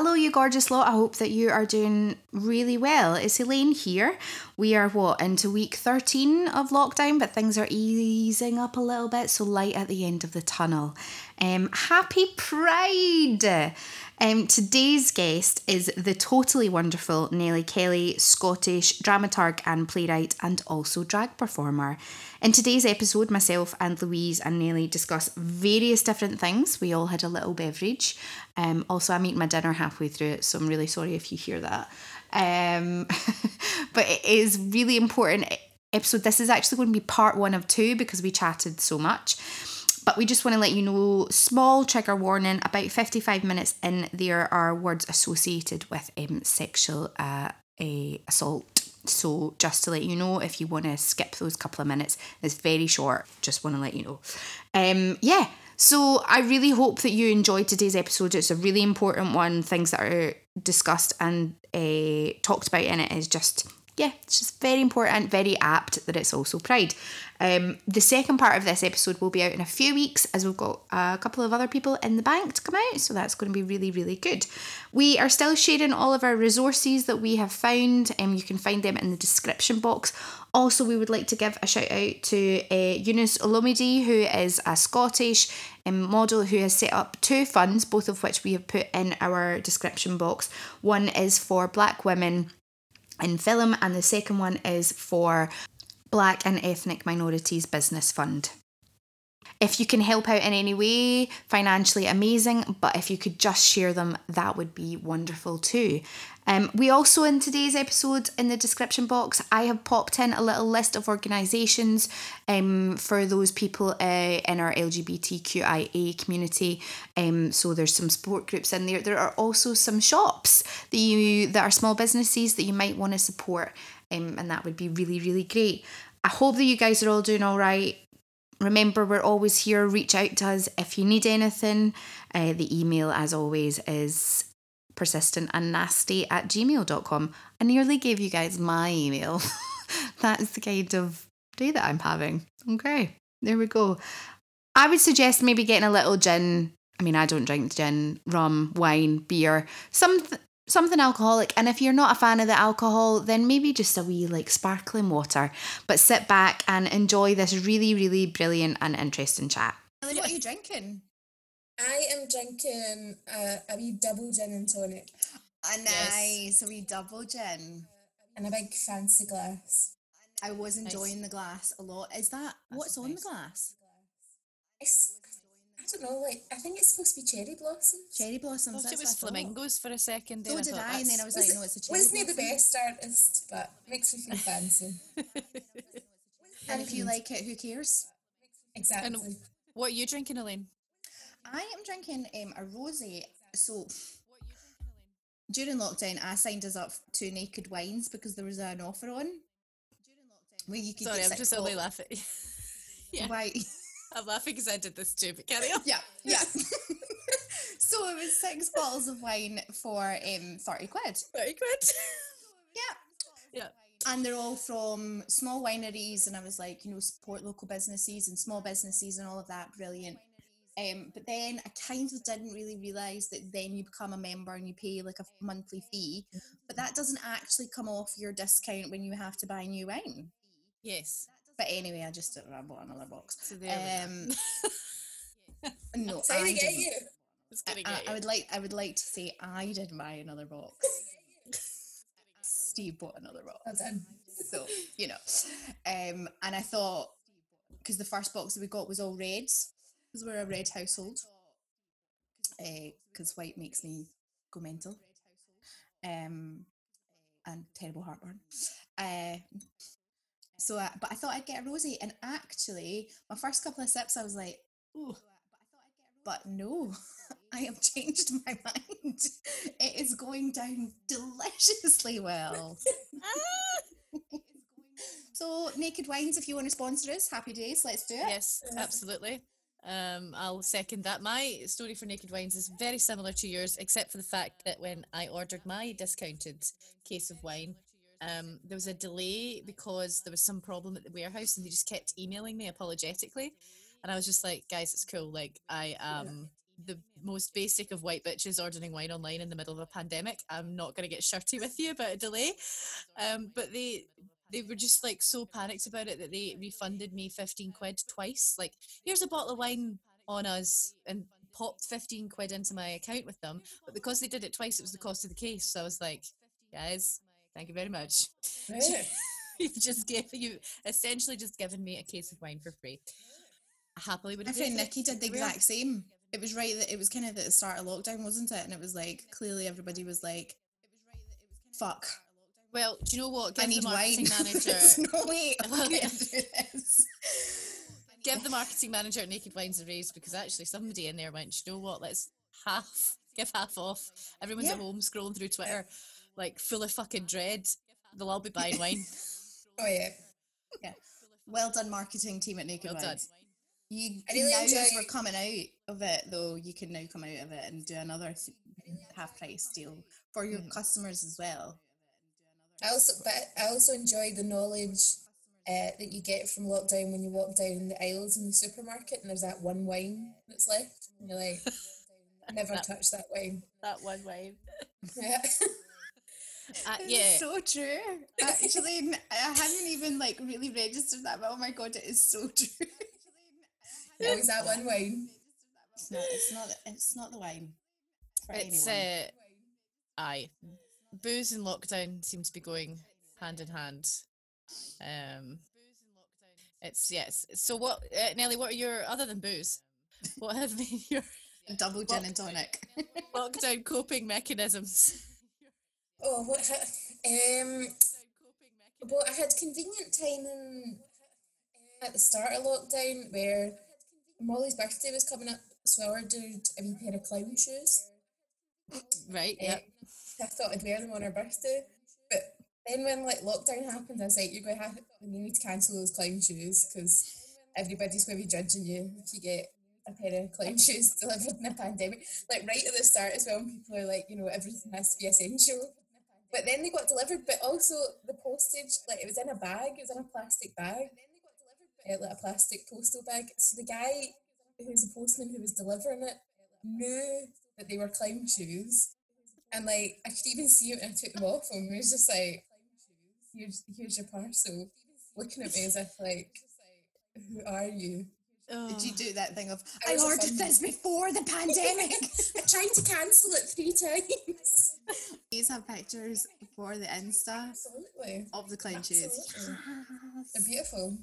Hello, you gorgeous lot. I hope that you are doing really well. It's Elaine here. We are what into week 13 of lockdown, but things are easing up a little bit, so light at the end of the tunnel. Um, happy Pride! Um, today's guest is the totally wonderful Nellie Kelly, Scottish dramaturg and playwright, and also drag performer. In today's episode, myself and Louise and Nellie discuss various different things. We all had a little beverage. Um, also, I'm eating my dinner halfway through it, so I'm really sorry if you hear that. Um, but it is really important episode. This is actually going to be part one of two because we chatted so much. But we just want to let you know small trigger warning about 55 minutes in, there are words associated with um, sexual uh, a assault. So, just to let you know, if you want to skip those couple of minutes, it's very short. Just want to let you know. Um, yeah, so I really hope that you enjoyed today's episode. It's a really important one. Things that are discussed and uh, talked about in it is just yeah, it's just very important, very apt that it's also Pride. Um, the second part of this episode will be out in a few weeks as we've got a couple of other people in the bank to come out, so that's going to be really, really good. We are still sharing all of our resources that we have found, and um, you can find them in the description box. Also, we would like to give a shout out to uh, Eunice Olumide, who is a Scottish um, model who has set up two funds, both of which we have put in our description box. One is for black women in film, and the second one is for Black and Ethnic Minorities Business Fund. If you can help out in any way, financially amazing, but if you could just share them, that would be wonderful too. Um, we also, in today's episode, in the description box, I have popped in a little list of organisations um, for those people uh, in our LGBTQIA community. Um, so there's some support groups in there. There are also some shops that you that are small businesses that you might want to support, um, and that would be really really great. I hope that you guys are all doing all right. Remember, we're always here. Reach out to us if you need anything. Uh, the email, as always, is persistent and nasty at gmail.com. I nearly gave you guys my email. That's the kind of day that I'm having. Okay, there we go. I would suggest maybe getting a little gin. I mean, I don't drink gin, rum, wine, beer, something something alcoholic. And if you're not a fan of the alcohol, then maybe just a wee like sparkling water. But sit back and enjoy this really, really brilliant and interesting chat. What are you drinking? I am drinking a, a wee double gin and tonic A nice, a wee double gin. Uh, and a big fancy glass. I was Nice. enjoying the glass a lot. Is that what's on the glass? It's, I don't know, like I think it's supposed to be cherry blossoms. Cherry blossoms. I blossoms. thought that's it was what thought. flamingos for a second. So there. did thought I, and then I was like, Was- no, it's a cherry. Wasn't he the best artist, but makes me feel fancy. And if you like it, who cares? Exactly. what are you drinking, Elaine? I am drinking um, a rosé. So during lockdown, I signed us up to Naked Wines because there was an offer on. Where you could Sorry, I'm just only laughing. yeah, Right. I'm laughing because I did this too. But carry on. Yeah, yeah. so it was six bottles of wine for um, 30 quid. Very good. Yeah. Yeah. And they're all from small wineries, and I was like, you know, support local businesses and small businesses and all of that. Brilliant. Um, but then I kind of didn't really realise that then you become a member and you pay like a monthly fee, but that doesn't actually come off your discount when you have to buy new wine. Yes. But anyway, I just I bought another box. So there Um. No, Sorry I get didn't. you. It's I, I-. I would like I would like to say I did buy another box. Steve bought another box. So, you know. Um and I thought because the first box that we got was all reds, because we're a red household. because white makes me go mental. Um and terrible heartburn. Uh So, uh, but I thought I'd get a rosé, and actually, my first couple of sips, I was like, "Ooh," but no, I have changed my mind. It is going down deliciously well. so, Naked Wines, if you want to sponsor us, happy days. Let's do it. Yes, absolutely. Um, I'll second that. My story for Naked Wines is very similar to yours, except for the fact that when I ordered my discounted case of wine, um, there was a delay because there was some problem at the warehouse and they just kept emailing me apologetically. And I was just like, guys, it's cool. Like, I am the most basic of white bitches ordering wine online in the middle of a pandemic. I'm not going to get shirty with you about a delay. Um, but they they were just like so panicked about it that they refunded me 15 quid twice. Like, here's a bottle of wine on us and popped 15 quid into my account with them. But because they did it twice, it was the cost of the case. So I was like, guys, thank you very much. You've just given you essentially just given me a case of wine for free. I happily would My friend paid for it. Nikki did the exact same. It was right that it was kind of at the start of lockdown, wasn't it? And it was like clearly everybody was like, "Fuck, Well, do you know what? I Give need the marketing wine." manager There's no way I'm Well, yeah. to do this. give the marketing manager at Naked Wines a raise because actually somebody in there went, "Do you know what? Let's half give half off. Everyone's at home scrolling through Twitter, like full of fucking dread. They'll all be buying wine. Oh yeah. yeah. Well done, marketing team at Naked Well done. You I can really now, as enjoy- we're coming out of it, though, you can now come out of it and do another th- half price deal for your Mm. customers as well. I also, but I also enjoy the knowledge uh, that you get from lockdown when you walk down the aisles in the supermarket and there's that one wine that's left, and you're like, never That- touch that wine. that one wine. Yeah. Uh, It's yeah, so true. Actually, I haven't even like really registered that, but oh my god, it is so true. Always that one wine. It's not. It's not. It's not the wine. For it's anyone. uh, aye. Booze and lockdown seem to be going hand in hand. Um, it's yes. So what, uh, Nelly? What are your other than booze? What have been your double gin and tonic. lockdown coping mechanisms? Oh, what? Ha- um, well, I had convenient timing at the start of lockdown where Molly's birthday was coming up, so I ordered a wee pair of clown shoes. Right. Uh, Yep. I thought I'd wear them on her birthday, but then when like lockdown happened, I was like, "You're going to have you need to cancel those clown shoes because everybody's going to be judging you if you get a pair of clown shoes delivered in a pandemic." Like right at the start as well, when people are like, you know, everything has to be essential. But then they got delivered, but also the postage, like it was in a bag, it was in a plastic bag, like a plastic postal bag. So the guy who was the postman who was delivering it knew that they were clown shoes. And like I could even see it when I took them off him. He was just like, Here's here's your parcel. Looking at me as if like, Who are you? Did you do that thing of I I ordered this before the pandemic? I tried to cancel it three times. These have pictures for the Insta Absolutely. of the clown shoes. Absolutely. They're beautiful.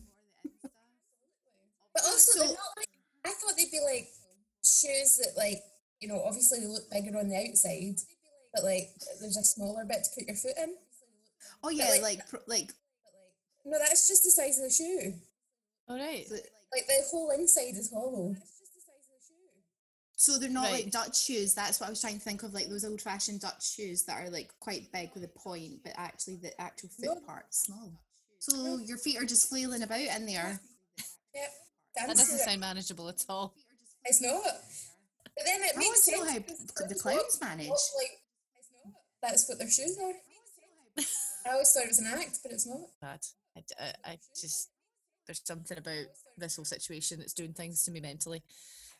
But also, they're not like, I thought they'd be like shoes that, like, you know, obviously they look bigger on the outside, but like there's a smaller bit to put your foot in. Oh yeah, like- like pro- like No, that's just the size of the shoe. Oh, all right. so- Like the whole inside is hollow. so they're not Right. like Dutch shoes. That's what I was trying to think of, like those old fashioned Dutch shoes that are like quite big with a point, but actually the actual foot No. part's small. So your feet are just flailing about in there. Yep. That Dancing doesn't sound manageable at all. It's not. But then it I makes want sense. how because the that's clowns manage. what, like, that's what their shoes are. I always thought it was an act, but it's not. Bad. I I just there's something about this whole situation that's doing things to me mentally,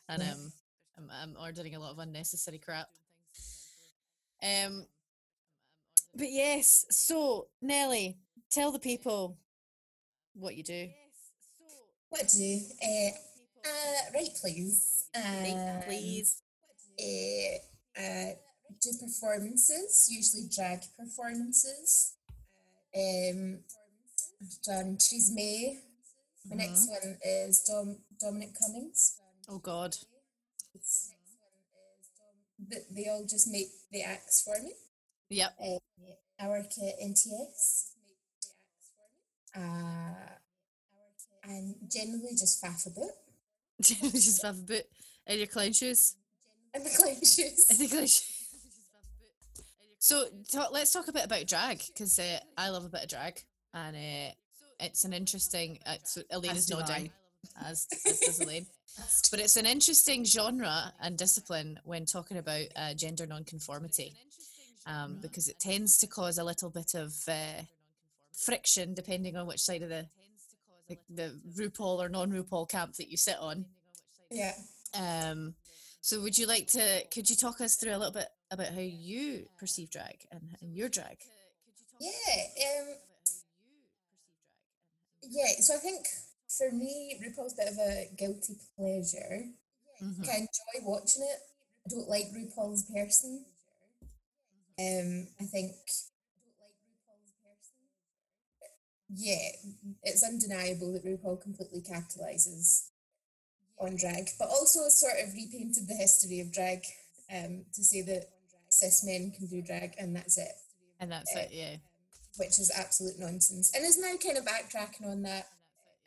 and um, I'm, I'm ordering a lot of unnecessary crap. Um, but yes. So Nelly, tell the people what you do. What do? Uh, uh, right, please. Right, Um, please. uh, uh, do performances, usually drag performances. Um, I've done Theresa May. The next one is Dom, Dominic Cummings. Oh God. It's, they all just make the acts for me. Yep. Uh, I work at NTS. Uh, and generally just faff a bit just have a boot And your clown shoes. And the clown shoes. I think I should. So talk, let's talk a bit about drag because uh, I love a bit of drag, and uh, it's an interesting. Uh, so Elaine As is nodding, as, as does Elaine. But it's an interesting genre and discipline when talking about uh, gender nonconformity, um, because it tends to cause a little bit of uh, friction depending on which side of the the, the RuPaul or non RuPaul camp that you sit on. Yeah. Um, so would you like to? Could you talk us through a little bit about how you perceive drag and, and your drag? Yeah. Um, yeah. So I think for me, RuPaul's a bit of a guilty pleasure. Mhm. I enjoy watching it. I don't like RuPaul as a person. Um, I think. Like RuPaul's person. Yeah, it's undeniable that RuPaul completely capitalizes on drag, but also sort of repainted the history of drag um, to say that cis men can do drag and that's it And that's Uh, it, yeah. which is absolute nonsense and is now kind of backtracking on that.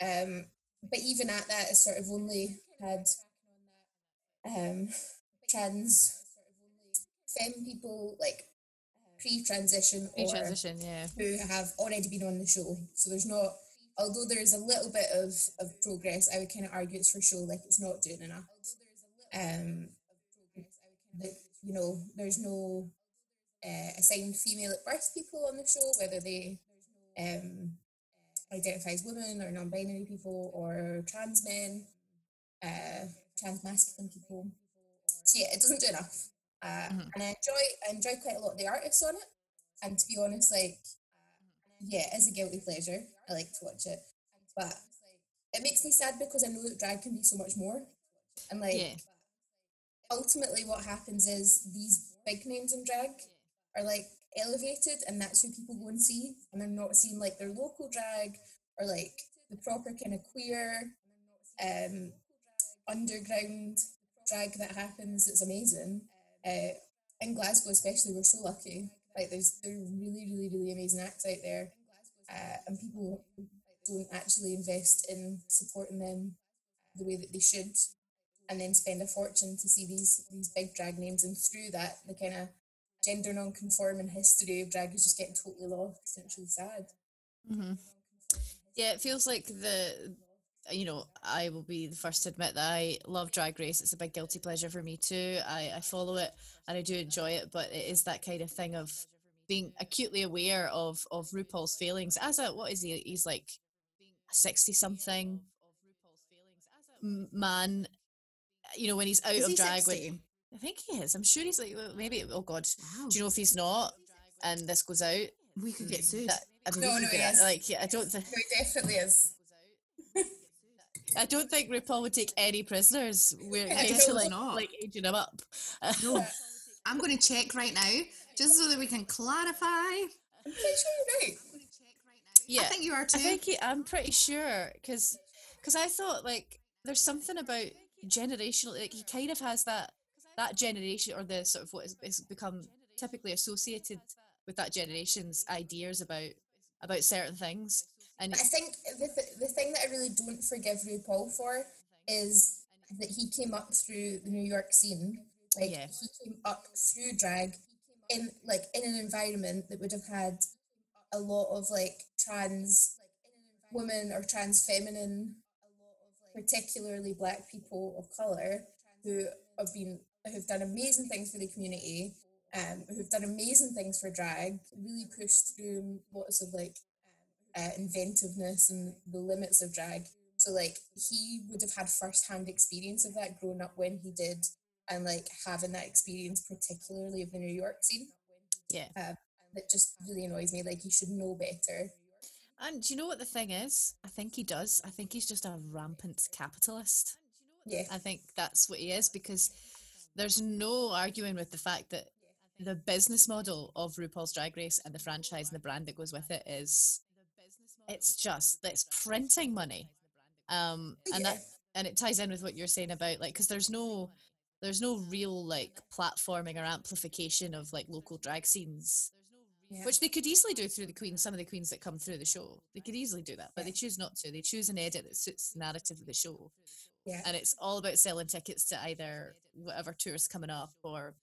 Um, but even at that, it's sort of only had um, trans femme people like pre-transition or Pre-transition, yeah. who have already been on the show. So there's not, although there's a little bit of, of progress, I would kind of argue it's for show, like it's not doing enough. Um, that, you know, there's no uh, assigned female at birth people on the show, whether they um, identify as women or non-binary people or trans men, uh, trans masculine people. So yeah, it doesn't do enough. Uh, Mhm. And I enjoy, I enjoy quite a lot of the artists on it. And to be honest, like, yeah, it is a guilty pleasure. I like to watch it, but it makes me sad because I know that drag can be so much more. And like, Yeah. Ultimately, what happens is these big names in drag are like elevated, and that's who people go and see, and they're not seeing like their local drag or like the proper kind of queer, um, underground drag that happens. It's amazing. Uh, in Glasgow, especially, we're so lucky. Like, there's there really, really, really amazing acts out there, uh, and people don't actually invest in supporting them the way that they should, and then spend a fortune to see these these big drag names, and through that, the kind of gender non-conforming history of drag is just getting totally lost. And it's really sad. hmm Yeah, it feels like the, you know, I will be the first to admit that I love Drag Race. It's a big guilty pleasure for me too. I, I follow it and I do enjoy it, but it is that kind of thing of being acutely aware of of RuPaul's feelings. As a what is he? He's like sixty something man. You know, when he's out Is of he drag, when- I think he is. I'm sure he's like well, maybe. Oh God, Wow. do you know if he's not? And this goes out. we could get sued. That, I mean, No, no, get it. yes. like yeah, I don't think. No, it definitely is. I don't think RuPaul would take any prisoners. We're Yeah, kind of definitely like, not. like aging them up. No, I'm going to check right now just so that we can clarify. I'm pretty sure you're right. yeah, I think you are too. I think he, I'm pretty sure because because I thought like there's something about generational. Like he kind of has that that generation or the sort of what has become typically associated with that generation's ideas about about certain things. And I think the, th- the thing that I really don't forgive RuPaul for is that he came up through the New York scene. Like Yeah. he came up through drag in like in an environment that would have had a lot of like trans women or trans feminine, particularly black people of color who have been who've done amazing things for the community, um, who've done amazing things for drag, really pushed through lots of like uh, inventiveness and the limits of drag. So like he would have had first-hand experience of that growing up when he did, and like having that experience, particularly of the New York scene. Yeah. uh, that just really annoys me. Like he should know better. And do you know what the thing is? I think he does. I think he's just a rampant capitalist. Yeah, I think that's what he is because there's no arguing with the fact that the business model of RuPaul's Drag Race and the franchise and the brand that goes with it is it's just it's printing money. Um and Yeah. that and it ties in with what you're saying about like because there's no there's no real like platforming or amplification of like local drag scenes Yeah. which they could easily do through the queens. Some of the queens that come through the show, they could easily do that, but they choose not to. They choose an edit that suits the narrative of the show, Yeah. and it's all about selling tickets to either whatever tour's coming up, or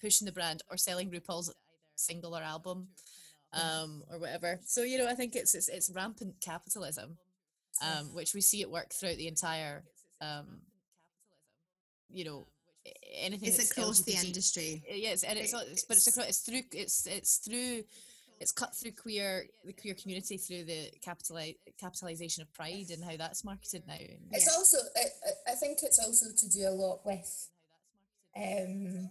pushing the brand, or selling RuPaul's single or album, um, or whatever. So you know, I think it's it's, it's rampant capitalism, um, which we see at work throughout the entire, um, you know, anything. It's across the industry. uh, Yes, and it's, not, it's but it's across, it's through it's it's through it's cut through queer the queer community through the capitali- capitalization of pride and how that's marketed now. It's also, I, I- think it's also to do a lot with um,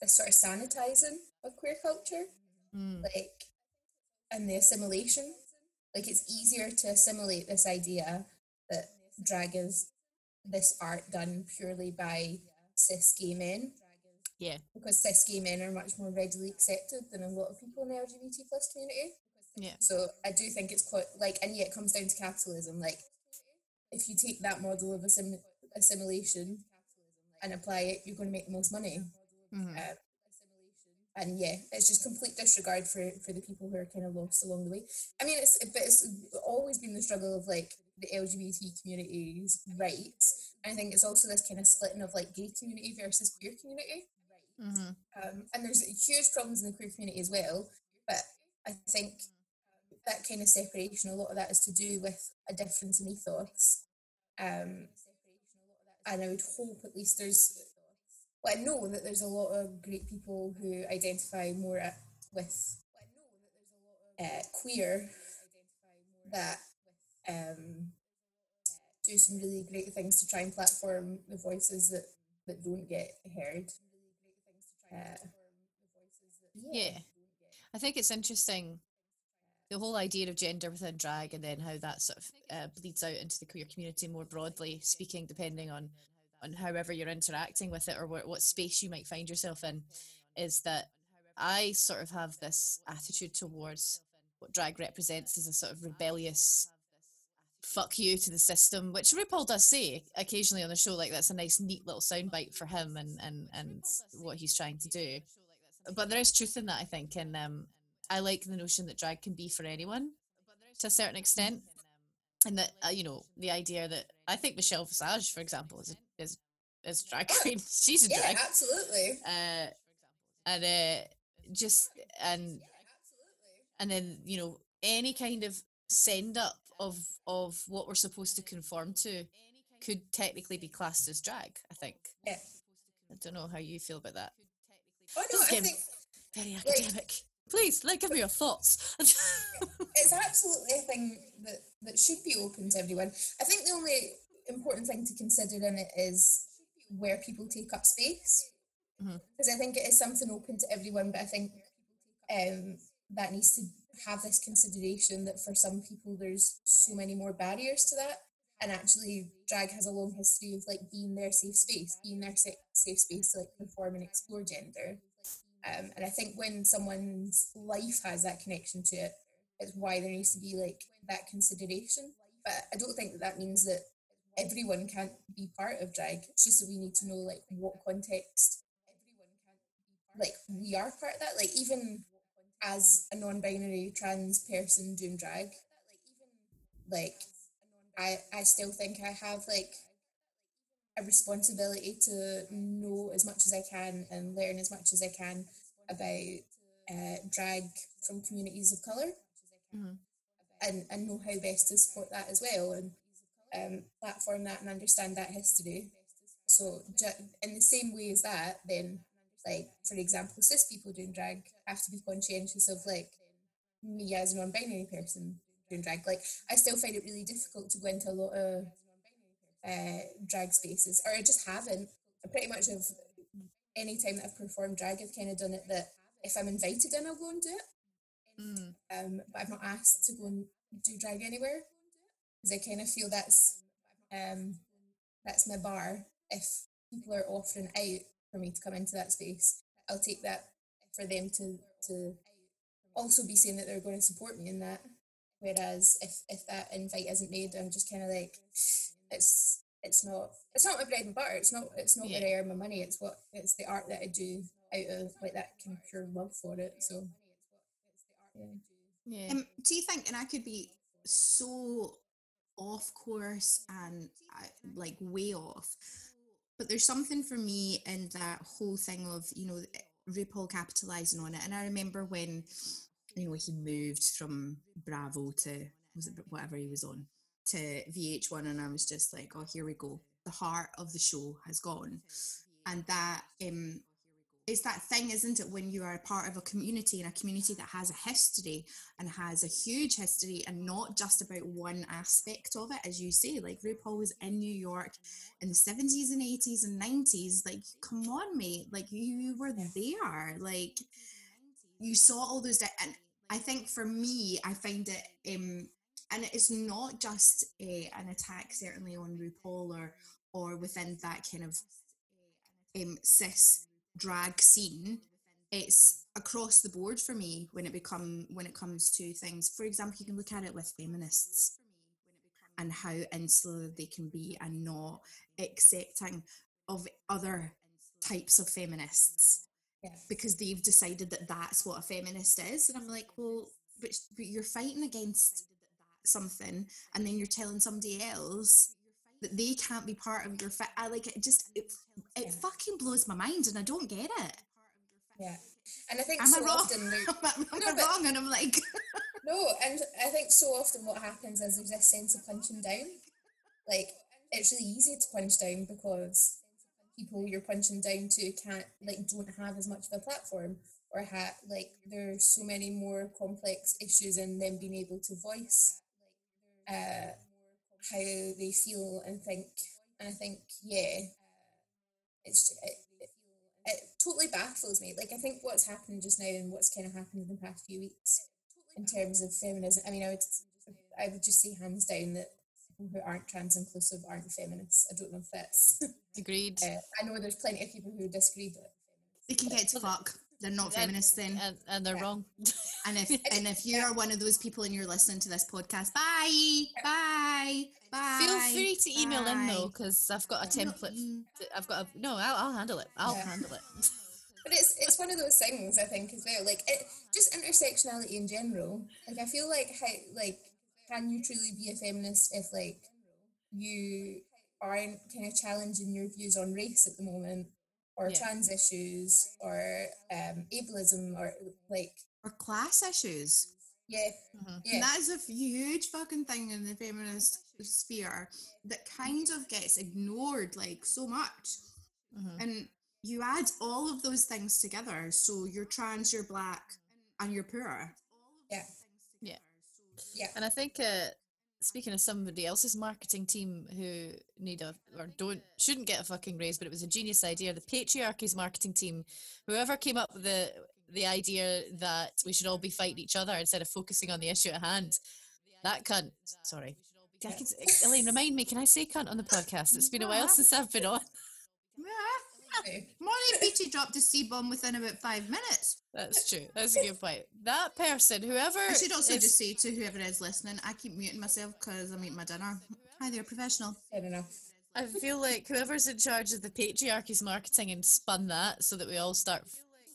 the sort of sanitizing of queer culture, Mm, like, and the assimilation. Like, it's easier to assimilate this idea that drag is this art done purely by cis gay men. Yeah. Because cis gay men are much more readily accepted than a lot of people in the LGBT plus community. yeah, So I do think it's quite like, and yet it comes down to capitalism. Like, if you take that model of assim- assimilation and apply it, you're going to make the most money. mhm. Uh, and yeah, it's just complete disregard for for the people who are kind of lost along the way. I mean, it's but it's always been the struggle of like the LGBT community's rights. And I think it's also this kind of splitting of like gay community versus queer community. Mhm. Um, and there's huge problems in the queer community as well. But I think that kind of separation, a lot of that is to do with a difference in ethos. Um, and I would hope at least there's, well, I know that there's a lot of great people who identify more with uh, queer that um, do some really great things to try and platform the voices that, that don't get heard. Uh, yeah. I think it's interesting the whole idea of gender within drag and then how that sort of uh, bleeds out into the queer community more broadly speaking, depending on on however you're interacting with it or what, what space you might find yourself in, is that I sort of have this attitude towards what drag represents as a sort of rebellious fuck you to the system, which RuPaul does say occasionally on the show, like that's a nice, neat little soundbite for him and and and what he's trying to do. But there is truth in that, I think, and um, I like the notion that drag can be for anyone to a certain extent, and that uh, you know the idea that I think Michelle Visage, for example, is a, is is drag queen. She's a yeah, drag, absolutely. uh, and uh, just and and then you know any kind of send up of of what we're supposed to conform to could technically be classed as drag. I think. Yeah. I don't know how you feel about that. Oh no, I think Very academic. Please, like, give me your thoughts. it's absolutely a thing that, that should be open to everyone. I think the only important thing to consider in it is where people take up space. Because I think it is something open to everyone, but I think um, that needs to have this consideration that for some people there's so many more barriers to that. And actually, drag has a long history of like being their safe space, being their sa- safe space to like perform and explore gender. Um, and I think when someone's life has that connection to it, it's why there needs to be like that consideration. But I don't think that that means that everyone can't be part of drag. It's just that we need to know like what context, everyone can be like we are part of that. Like even as a non-binary trans person doing drag, like I I still think I have like a responsibility to know as much as I can and learn as much as I can about uh, drag from communities of color Mhm. and, and know how best to support that as well and um, platform that and understand that history. So ju- in the same way as that, then like for example, cis people doing drag have to be conscientious of like me as a non-binary person doing drag. Like I still find it really difficult to go into a lot of uh, drag spaces, or I just haven't. I pretty much have any time that I've performed drag, I've kind of done it that if I'm invited in, I'll go and do it. Mm, Um, but I'm not asked to go and do drag anywhere because I kind of feel that's um, that's my bar. If people are offering out for me to come into that space, I'll take that for them to to also be saying that they're going to support me in that. Whereas if if that invite isn't made, I'm just kind of like, it's it's not it's not my bread and butter. It's not it's not where I earn my money. It's what it's the art that I do out of like that kind of pure love for it. So yeah. Yeah. Um, do you think, and I could be so off course and uh, like way off, but there's something for me in that whole thing of, you know, RuPaul capitalizing on it. And I remember when, you know, he moved from Bravo to, was it whatever he was on, to VH1, and I was just like, oh, here we go. The heart of the show has gone. And that um, it's that thing, isn't it, when you are a part of a community and a community that has a history and has a huge history and not just about one aspect of it, as you say, like RuPaul was in New York in the 70s and 80s and 90s. Like, come on, mate. Like, you were there. Like, you saw all those. Di- and I think for me, I find it, um, and it's not just a, an attack, certainly on RuPaul or or within that kind of um, cis drag scene it's across the board for me when it become when it comes to things for example you can look at it with feminists and how insular they can be and not accepting of other types of feminists Yeah. because they've decided that that's what a feminist is and i'm like well but, but you're fighting against something and then you're telling somebody else that they can't be part of your fit i like it just it, it fucking blows my mind and i don't get it Yeah. And I think am so i wrong often am I, No, but- wrong and i'm like No, and I think so often what happens is there's this sense of punching down. Like it's really easy to punch down because people you're punching down to can't like don't have as much of a platform or ha- like there's so many more complex issues in them being able to voice uh, how they feel and think. And I think yeah, it's it, it, it totally baffles me. Like I think what's happened just now and what's kind of happened in the past few weeks in terms of feminism. I mean, I would I would just say hands down that people who aren't trans inclusive aren't feminists. I don't know if that's. Agreed. uh, I know there's plenty of people who disagree, but they can get to fuck they're not And- feminists then and, and they're Yeah. wrong. and if and if you are one of those people and you're listening to this podcast bye bye bye Feel free to email in though, because I've got a template. I've got a no. I'll, I'll handle it. I'll Yeah. handle it. but it's it's one of those things I think as well. Like it, just intersectionality in general. Like I feel like how like can you truly be a feminist if like you aren't kind of challenging your views on race at the moment or Yeah. trans issues or um ableism or like or class issues yeah Mhm. yeah And that is a huge fucking thing in the feminist sphere that kind of gets ignored like so much. Mhm. And you add all of those things together. So you're trans, you're black, and you're poor. yeah Yeah. yeah And I think, uh, speaking of somebody else's marketing team who need a or don't shouldn't get a fucking raise, but it was a genius idea. The patriarchy's marketing team, whoever came up with the the idea that we should all be fighting each other instead of focusing on the issue at hand. That cunt. Sorry. Can, Elaine, remind me. Can I say cunt on the podcast? It's been a while since I've been on. Okay. Molly Beatty dropped a C bomb within about five minutes. That's true. That's a good point. That person, whoever. I should also is- just say to whoever is listening, I keep muting myself because I'm eating my dinner. Hi there, professional. fair enough I feel like whoever's in charge of the patriarchy's marketing and spun that so that we all start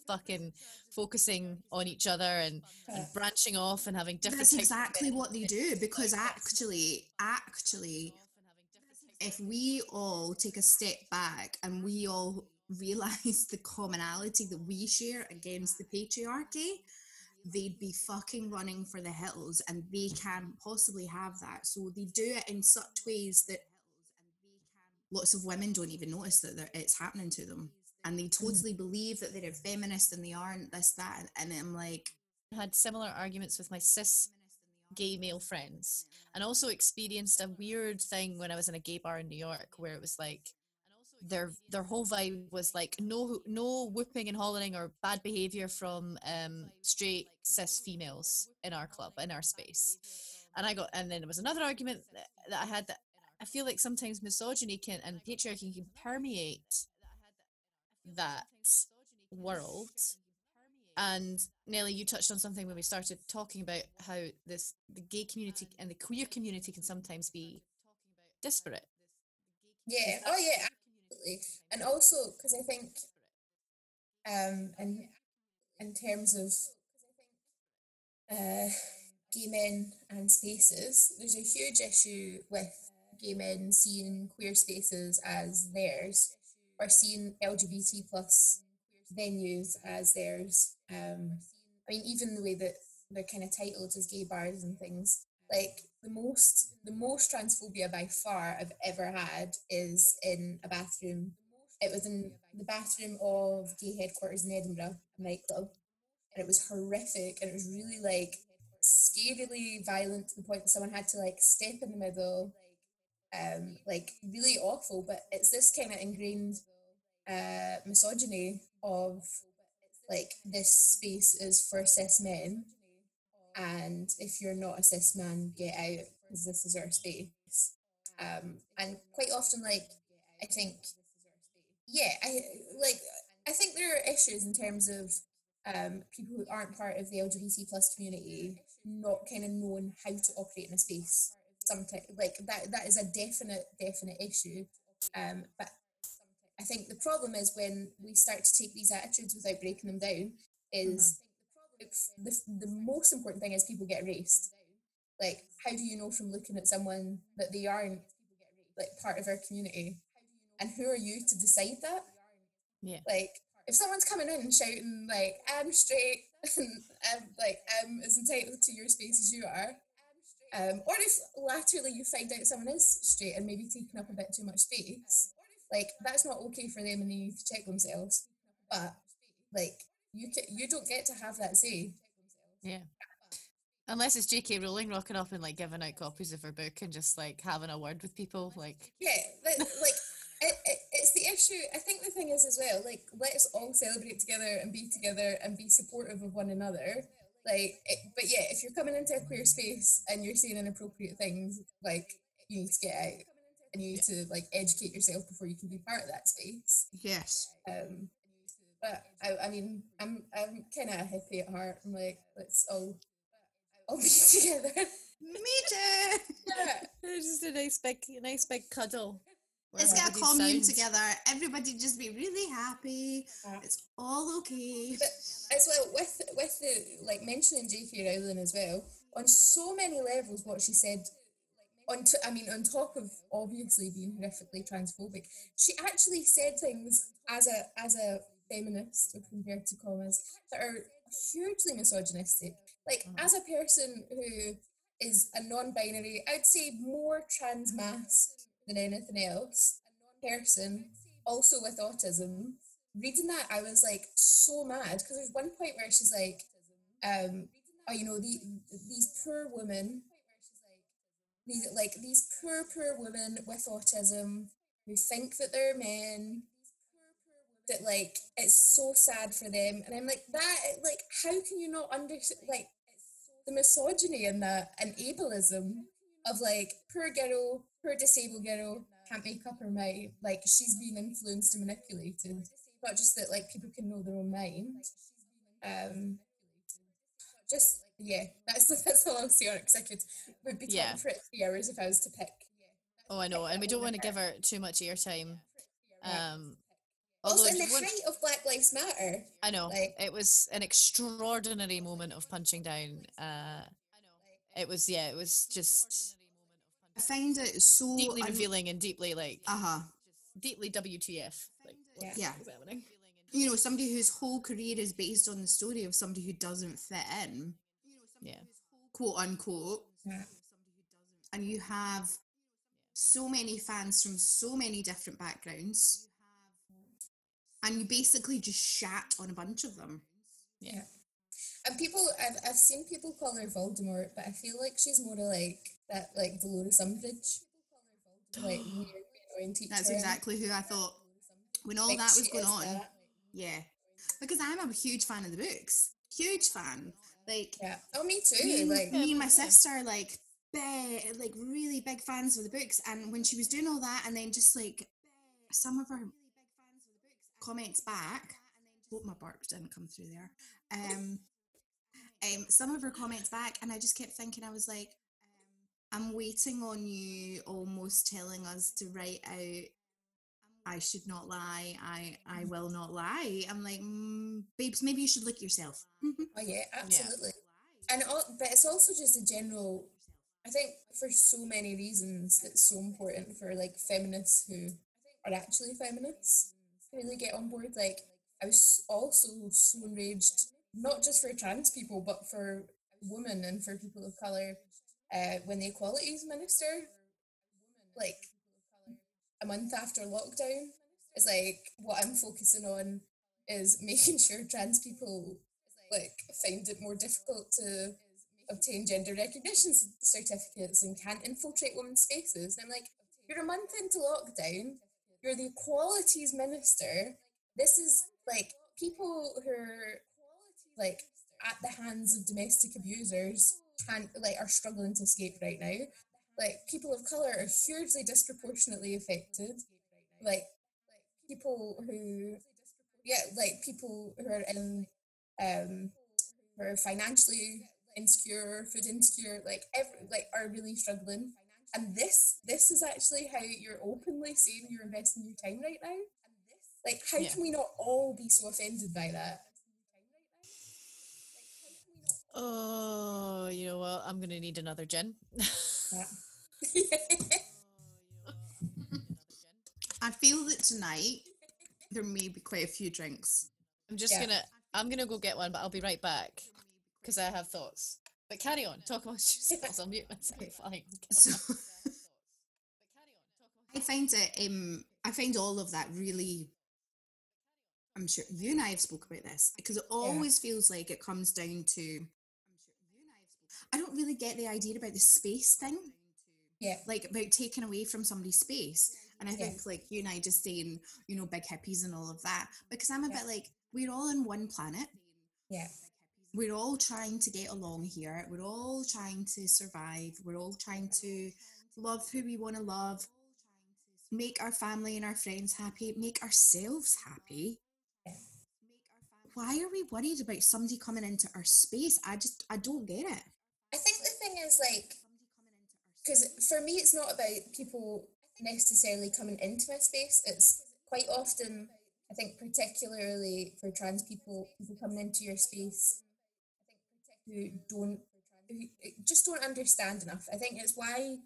fucking focusing on each other and, and branching off and having different That's exactly what they do because actually, actually, if we all take a step back and we all realize the commonality that we share against the patriarchy, they'd be fucking running for the hills and they can't possibly have that. So they do it in such ways that lots of women don't even notice that it's happening to them. And they mm. totally believe that they're a feminist and they aren't this, that. And I'm like, had similar arguments with my cis gay male friends. And also experienced a weird thing when I was in a gay bar in New York where it was like their their whole vibe was like no no whooping and hollering or bad behavior from um straight cis females in our club in our space. And I got and then there was another argument that, that I had that I feel like sometimes misogyny can and patriarchy can permeate that world and Nelly, you touched on something when we started talking about how this the gay community and the queer community can sometimes be disparate. Yeah. Oh, yeah. Absolutely. And also, because I think, um, and in terms of uh, gay men and spaces, there's a huge issue with gay men seeing queer spaces as theirs or seeing LGBT plus venues as theirs. Um, I mean, even the way that they're kind of titled as gay bars and things. Like the most, the most transphobia by far I've ever had is in a bathroom. It was in the bathroom of gay headquarters in Edinburgh, nightclub, and it was horrific. And it was really like scarily violent to the point that someone had to like step in the middle um like really awful but it's this kind of ingrained uh misogyny of like this space is for cis men. And if you're not a cis man get out because this is our space. Um and quite often like i think yeah i like i think there are issues in terms of um people who aren't part of the lgbt plus community not kind of knowing how to operate in a space. Sometimes like that that is a definite definite issue. Um but i think the problem is when we start to take these attitudes without breaking them down is mm-hmm. the, the most important thing is people get erased like how do you know from looking at someone that they aren't like part of our community and who are you to decide that yeah like if someone's coming in and shouting like i'm straight and I'm like I'm as entitled to your space as you are. Um, or if laterally you find out someone is straight and maybe taking up a bit too much space, like that's not okay for them and they need to check themselves. But like you can, you don't get to have that say. Yeah. Unless it's J.K. Rowling rocking up and like giving out copies of her book and just like having a word with people, like yeah, like, like it, it, it's the issue. I think the thing is as well, like let's all celebrate together and be together and be supportive of one another. Like, it, but yeah, if you're coming into a queer space and you're saying inappropriate things, like you need to get out and you need to like educate yourself before you can be part of that space. Yes. Um, but I, I mean, I'm I'm kind of a hippie at heart. I'm like, let's all all be together. Me too. yeah. it's just a nice big, nice big cuddle. Let's get a commune together. Everybody just be really happy. Yeah. It's all okay. But as well with with the like mentioning J.K. Rowling as well on so many levels, what she said. On t- I mean, on top of obviously being horrifically transphobic, she actually said things as a as a feminist, compared to commas, that are hugely misogynistic. Like mm-hmm. as a person who is a non-binary, I'd say more trans masc than anything else person, also with autism. Reading that, I was like so mad because there's one point where she's like, um, oh, you know, the, these poor women, these like these poor, poor women with autism who think that they're men, that like it's so sad for them, and I'm like that, like how can you not understand like the misogyny and that and ableism of like poor girl poor disabled girl can't make up her mind. Like she's being influenced and manipulated. Not just that like people can know their own mind. Um, just yeah, that's that's all I'll say on it because I could would be talking yeah. for three hours if I was to pick. Oh, I know, and we don't want to give her too much airtime. Um, also, in the height of Black Lives Matter, I know like, it was an extraordinary moment of punching down. Uh, I know. it was yeah, it was just I find it so deeply revealing and deeply like uh huh, deeply WTF. Like yeah. yeah. You know, somebody whose whole career is based on the story of somebody who doesn't fit in. Yeah. Quote unquote. Yeah. And you have so many fans from so many different backgrounds. And you basically just shat on a bunch of them. Yeah. And people, I've, I've seen people call her Voldemort, but I feel like she's more like that like Dolores Umbridge. Like That's exactly who I thought when all like that was going on. That. Yeah. Because I'm a huge fan of the books. Huge fan. Like Yeah. Oh me too. Me, like me and my sister like big, like really big fans of the books. And when she was doing all that and then just like some of her comments back. Hope my bark didn't come through there. Um um, some of her comments back, and I just kept thinking, I was like, I'm waiting on you almost telling us to write out I should not lie. I I will not lie. I'm like, mm, babes, maybe you should look yourself. Oh yeah, absolutely. And all, but it's also just a general. I think for so many reasons, it's so important for like feminists who are actually feminists to really get on board. Like I was also so enraged, not just for trans people, but for women and for people of color, uh, when the equalities minister, like a month after lockdown, is like what I'm focusing on is making sure trans people like find it more difficult to obtain gender recognition certificates and can't infiltrate women's spaces. And I'm like, you're a month into lockdown, you're the equalities minister. This is like people who are like at the hands of domestic abusers can't like are struggling to escape right now. Like people of color are hugely disproportionately affected. Like people who yeah, like people who are in um who are financially insecure, food insecure, like every like are really struggling. And this this is actually how you're openly saying you're investing your time right now. Like how Yeah. can we not all be so offended by that? Oh, you know what? I'm gonna need another gin. Yeah. I feel that tonight there may be quite a few drinks. I'm just Yeah. gonna I'm gonna go get one, but I'll be right back because I have thoughts. But carry on, talk about yourselves. I'll mute myself. Fine. So I find it um I find all of that really I'm sure you and I have spoke about this because it always feels like it comes down to I don't really get the idea about the space thing. Yeah. Like about taking away from somebody's space. And I think like you and I just saying, you know, big hippies and all of that. Because I'm a bit like, we're all on one planet. Yeah. We're all trying to get along here. We're all trying to survive. We're all trying to love who we want to love, make our family and our friends happy, make ourselves happy. Yeah. Why are we worried about somebody coming into our space? I just, I don't get it. I think the thing is like because for me it's not about people necessarily coming into my space. It's quite often i think particularly for trans people people coming into your space who don't who just don't understand enough. I think it's why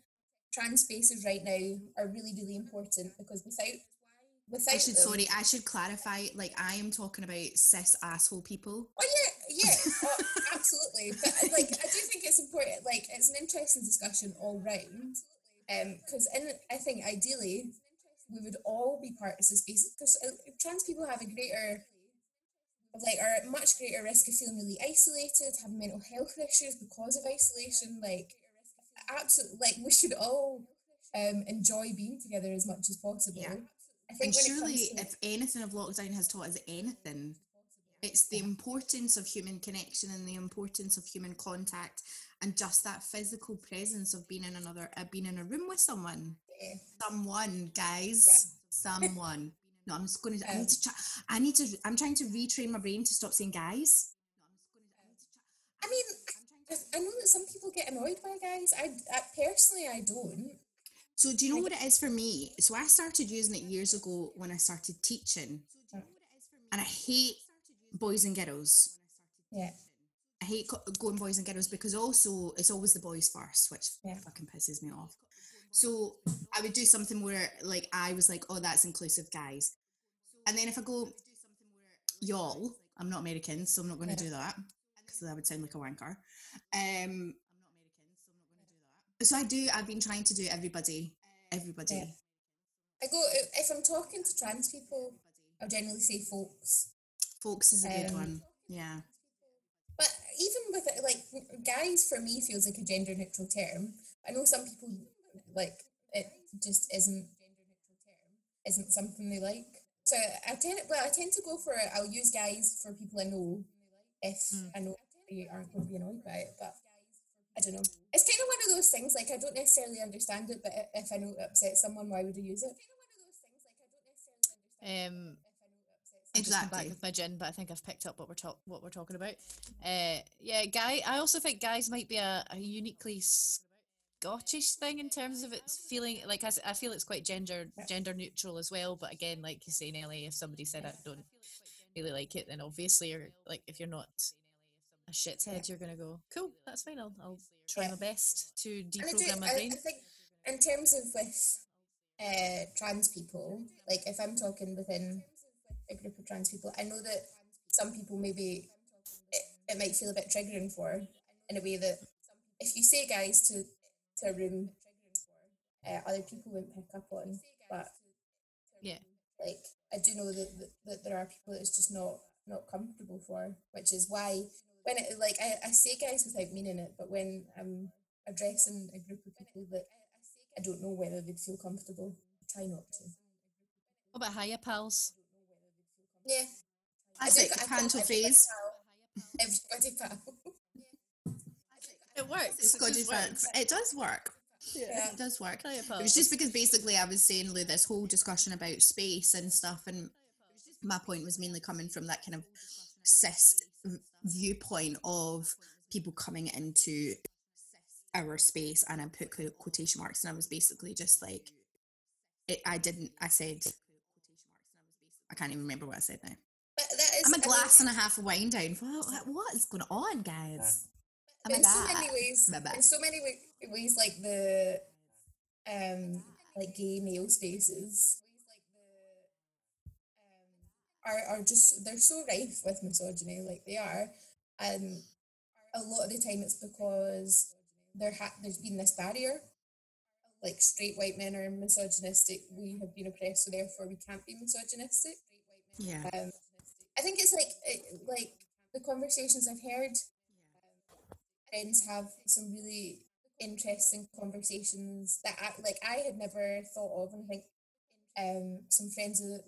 trans spaces right now are really really important because without without I should, them, sorry, I should clarify. Like, I am talking about cis asshole people. Oh yeah, yeah, oh, absolutely. But uh, like, I do think it's important. Like, it's an interesting discussion all round. Um, because in I think ideally we would all be part of this space because trans people have a greater, like, are at much greater risk of feeling really isolated, have mental health issues because of isolation. Like, absolutely, like we should all um enjoy being together as much as possible. Yeah. I think And surely, to if anything of lockdown has taught us anything, it's the importance of human connection and the importance of human contact and just that physical presence of being in another, uh, being in a room with someone. Yeah. Someone, guys, someone. No, I'm just going to. I Um, need to. Try, I need to. I'm trying to retrain my brain to stop saying guys. I mean, I, I know that some people get annoyed by guys. I, I personally, I don't. So do you know what it is for me? So I started using it years ago when I started teaching, and I hate boys and girls. Yeah, I hate going boys and girls because also it's always the boys first, which Yeah. fucking pisses me off. So I would do something where like I was like, oh, that's inclusive, guys. And then if I go, y'all, I'm not American, so I'm not going to Yeah. do that because that would sound like a wanker. Um, so I do. I've been trying to do everybody, everybody. Yeah. I go if I'm talking to trans people, I'll generally say folks. Folks is a good Um, one. Yeah. But even with it, like guys, for me feels like a gender neutral term. I know some people like it just isn't gender neutral term isn't something they like. So I tend well, I tend to go for it. I'll use guys for people I know if Mm. I know they aren't going to be annoyed by it. But I don't know. It's kind of one of those things. Like I don't necessarily understand it, but if I know it upsets someone, why would I use it? Um, I'll just come back Exactly. with my gin, but I think I've picked up what we're talk what we're talking about. Uh, yeah, guy. I also think guys might be a, a uniquely Scottish thing in terms of its feeling like I feel it's quite gender gender neutral as well. But again, like you say in LA, if somebody said I don't really like it, then obviously you're like if you're not a shithead, you're gonna go cool. That's fine. I'll I'll try Yeah. my best to I, do, deprogram my brain. I think in terms of with uh, trans people, like if I'm talking within a group of trans people, I know that some people maybe it, it might feel a bit triggering for in a way that if you say guys to, to a room, uh, other people won't pick up on. But Yeah. like I do know that, that, that there are people that it's just not not comfortable for, which is why when it like I, I say guys without meaning it, but when I'm addressing a group of people that I don't know whether they'd feel comfortable, I try not to. What about hiya pals? Yeah. I do think ca- I call panto everybody phase. Everybody pal. It works. It's Scottish just works. It does work. Yeah. It does work. Hiya It was just because basically I was saying, Lou, this whole discussion about space and stuff, and my point was mainly coming from that kind of cis viewpoint of people coming into our space, and I put quotation marks, and I was basically just like, it, I didn't, I said, I can't even remember what I said now. But that is, I'm I a mean, glass and a half of wine down. What, what is going on, guys? My in so many ways, in so many ways, like the um like gay male spaces are are just they're so rife with misogyny, like they are, and a lot of the time it's because there ha- there's been this barrier. Like straight white men are misogynistic, we have been oppressed, so therefore we can't be misogynistic. Yeah. Um, I think it's like it, like the conversations I've heard. Friends have some really interesting conversations that I, like I had never thought of, and I think um, some friends of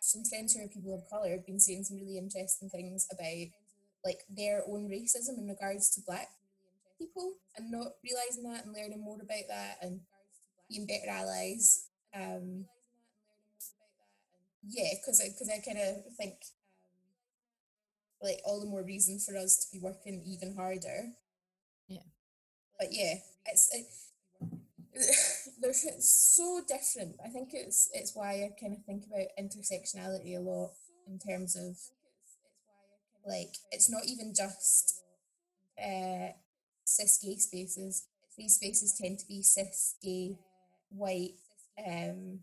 some friends who are people of color have been saying some really interesting things about like their own racism in regards to black people, and not realizing that and learning more about that and being better allies. Um, yeah, because I, cause I kind of think like all the more reason for us to be working even harder. Yeah. But yeah, it's it, they're so different. I think it's it's why I kind of think about intersectionality a lot in terms of like it's not even just uh, cis gay spaces. These spaces tend to be cis gay, white, um,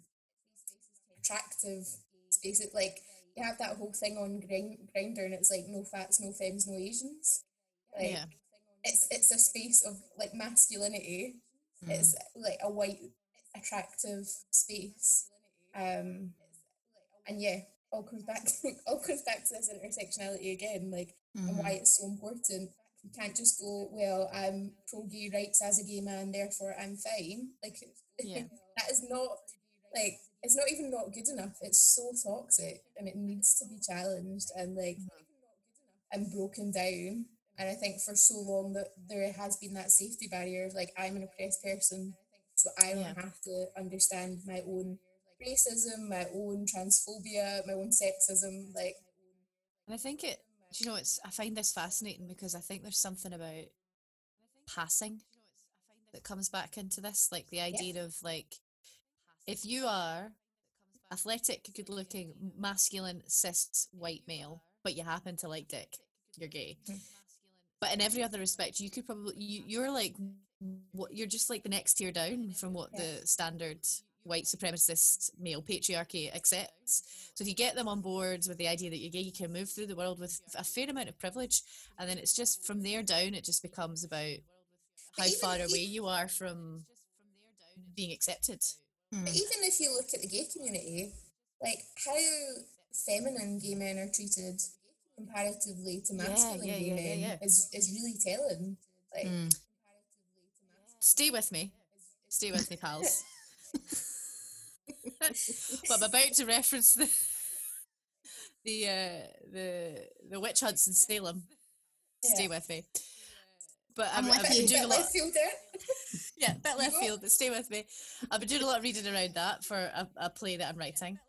attractive spaces. Like you have that whole thing on Grindr, and it's like no fats, no femmes, no Asians. Like Yeah. it's it's a space of like masculinity. It's mm-hmm. like a white, attractive space. Um, and yeah, all comes back all comes back to this intersectionality again, like and why mm-hmm. it's so important. You can't just go, well, I'm pro gay rights as a gay man, therefore I'm fine. Like Yeah. that is not like it's not even not good enough. It's so toxic and it needs to be challenged and like mm-hmm. and broken down. And I think for so long that there has been that safety barrier of like I'm an oppressed person, so I don't Yeah. have to understand my own racism, my own transphobia, my own sexism. Like And I think it, do you know, it's, I find this fascinating because I think there's something about passing that comes back into this. Like the idea of like, if you are athletic, good looking, masculine, cis, white male, but you happen to like dick, you're gay. Mm. But in every other respect, you could probably, you, you're like, what, you're just like the next tier down from what Yeah. the standard white supremacist male patriarchy accepts. So if you get them on board with the idea that you're gay, you can move through the world with a fair amount of privilege, and then it's just from there down, it just becomes about how far away you are from being accepted. But hmm. even if you look at the gay community, like how feminine gay men are treated comparatively to masculine yeah, yeah, yeah, yeah. is is really telling. Like Mm. Stay with me, stay with me, pals. but I'm about to reference the the uh, the the witch hunts in Salem. Stay with me. But I'm I've been doing a lot. left field yeah, bit left field, but stay with me. I've been doing a lot of reading around that for a, a play that I'm writing.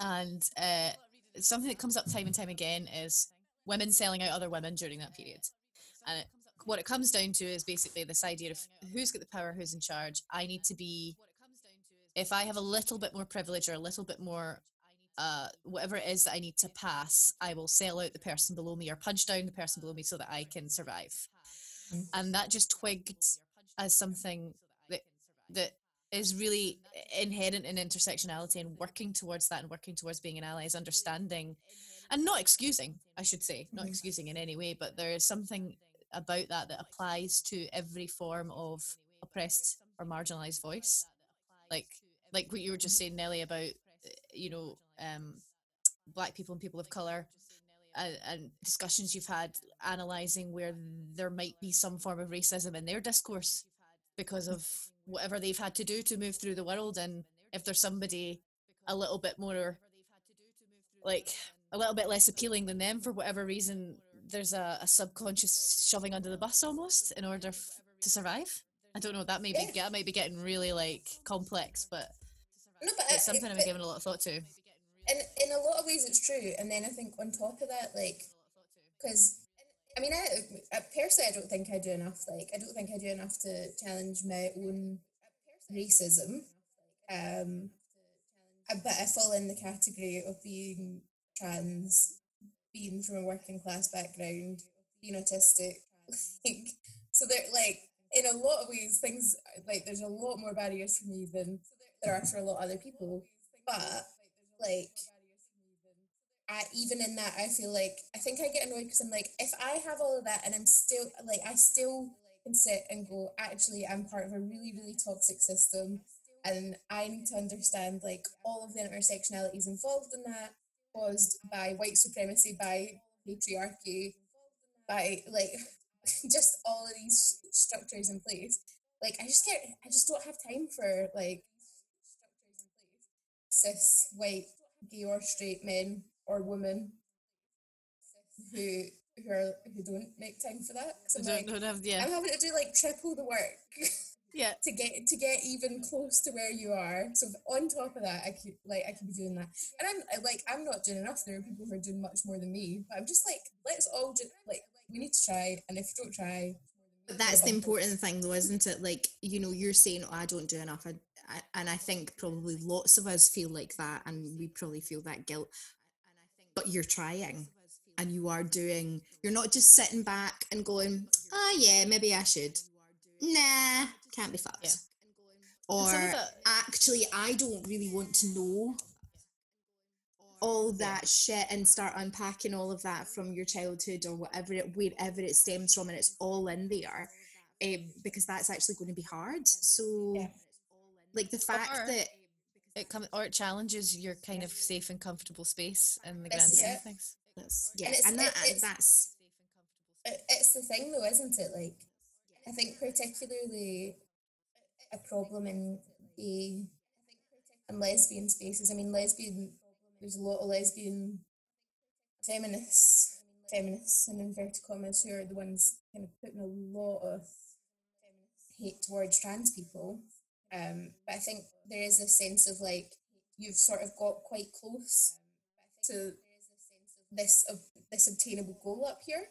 And uh, something that comes up time and time again is women selling out other women during that period. And it what it comes down to is basically this idea of who's got the power, who's in charge. I need to be, if I have a little bit more privilege or a little bit more, uh, whatever it is that I need to pass, I will sell out the person below me or punch down the person below me so that I can survive. Mm. And that just twigged as something that that is really inherent in intersectionality and working towards that and working towards being an ally is understanding and not excusing, I should say, not Mhm. excusing in any way, but there is something about that that applies to every form of oppressed or marginalized voice. Like like what you were just saying, Nelly, about uh, you know um, black people and people of color. And, and discussions you've had analyzing where there might be some form of racism in their discourse because of whatever they've had to do to move through the world and if there's somebody a little bit more like a little bit less appealing than them for whatever reason there's a, a subconscious shoving under the bus almost in order f- to survive. I don't know that may be that might be getting really like complex but No, but it's something i've been given a lot of thought to. In in a lot of ways it's true and then i think on top of that like because i mean I, personally i don't think i do enough like i don't think i do enough to challenge my own racism. Um I- but i fall in the category of being trans being from a working class background being autistic like so they're like in a lot of ways things like there's a lot more barriers for me than there are for a lot of other people. But like I even in that I feel like I think I get annoyed because I'm like if I have all of that and I'm still like I still can sit and go actually I'm part of a really really toxic system and I need to understand like all of the intersectionalities involved in that caused by white supremacy by patriarchy by like just all of these structures in place. Like I just get I just don't have time for like cis white gay or straight men or women who who are who don't make time for that. 'Cause I'm, don't, like, don't have yeah I'm having to do like triple the work yeah to get to get even close to where you are. So on top of that, I could like I could be doing that, and I'm like I'm not doing enough. There are people who are doing much more than me, but I'm just like let's all just like we need to try, and if you don't try, But that's the important thing, though, isn't it? Like, you know, you're saying, oh, I don't do enough. I, I, and I think probably lots of us feel like that, and we probably feel that guilt. But you're trying and you are doing, you're not just sitting back and going, oh, yeah, maybe I should. Nah, can't be fucked. Yeah. Or actually, I don't really want to know all that shit and start unpacking all of that from your childhood or whatever it wherever it stems from and it's all in there um, because that's actually going to be hard so Yeah. like the fact Or- that it comes or it challenges your kind of safe and comfortable space in the This grand is scheme it. of things that's yeah it's- and that it- it's- that's it's the thing though, isn't it? Like I think particularly a problem in gay and lesbian spaces. I mean, lesbian. There's a lot of lesbian feminists, feminists in inverted commas, who are the ones kind of putting a lot of hate towards trans people. Um, but I think there is a sense of like you've sort of got quite close to this ob- this obtainable goal up here,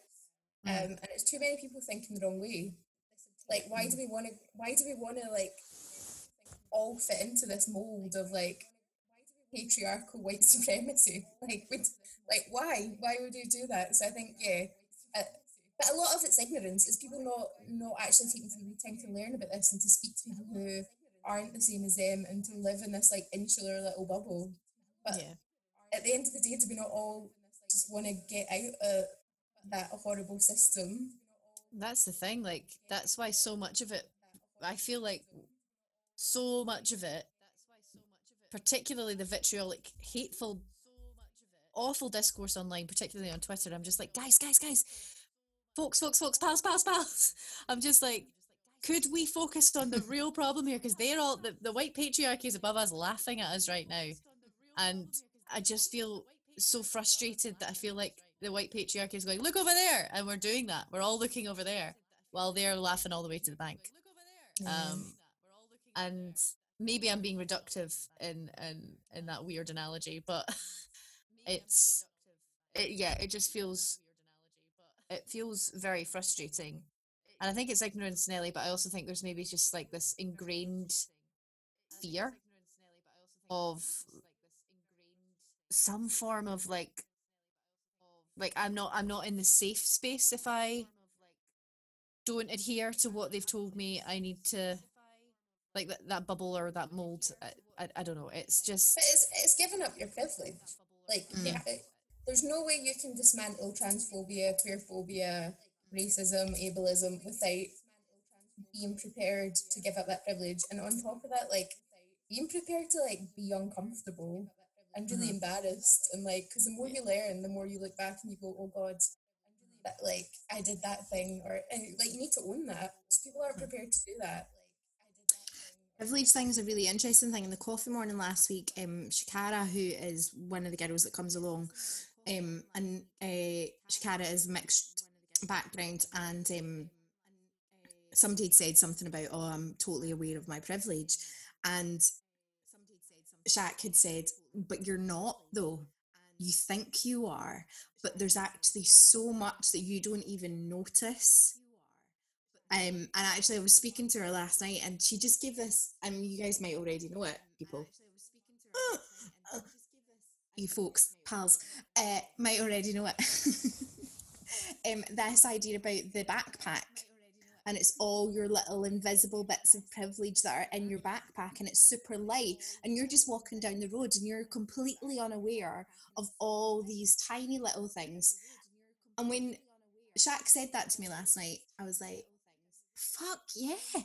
um, Mm. and it's too many people thinking the wrong way. Like, why do we want to? Why do we want to like all fit into this mold of like patriarchal white supremacy? Like, would, like why? Why would you do that? So I think yeah, uh, but a lot of it's ignorance. Is people not not actually taking the time to learn about this and to speak to people who aren't the same as them and to live in this like insular little bubble. But yeah at the end of the day, do we not all just want to get out of that horrible system? that's the thing like that's why so much of it i feel like so much of it particularly the vitriolic hateful awful discourse online particularly on twitter i'm just like guys guys guys folks folks folks pals pals pals i'm just like could we focus on the real problem here? Because they're all the, the white patriarchy is above us laughing at us right now. And i just feel so frustrated that i feel like the white patriarchy is going look over there! And we're doing that. We're all looking over there while they're laughing all the way to the bank. Um and maybe i'm being reductive in in in that weird analogy but it's it, yeah it just feels it feels very frustrating And I think it's ignorance, Nelly, but I also think there's maybe just like this ingrained fear of some form of like like I'm not I'm not in the safe space if I don't adhere to what they've told me I need to like that, that bubble or that mold I, I, I don't know it's just But it's, it's giving up your privilege. Like, Mm. yeah, there's no way you can dismantle transphobia, queerphobia, racism, ableism without being prepared to give up that privilege. And on top of that, like, being prepared to, like, be uncomfortable and really Mhm. embarrassed. And, like, because the more you learn, the more you look back and you go, oh, God, that, like, I did that thing. Or, and, like, you need to own that. So people aren't prepared to do that. Privilege thing is a really interesting thing. In the coffee morning last week, um, Shakara, who is one of the girls that comes along, um, and uh, Shakara is mixed background, and um, somebody had said something about, "Oh, I'm totally aware of my privilege," and Shaq had said, "But you're not, though. You think you are, but there's actually so much that you don't even notice." Um, and actually, I was speaking to her last night, and she just gave this. I mean, you guys might already know it, people. you folks, pals, uh, might already know it. um, this idea about the backpack, and it's all your little invisible bits of privilege that are in your backpack, and it's super light, and you're just walking down the road, and you're completely unaware of all these tiny little things. And when Shaq said that to me last night, I was like, fuck yeah.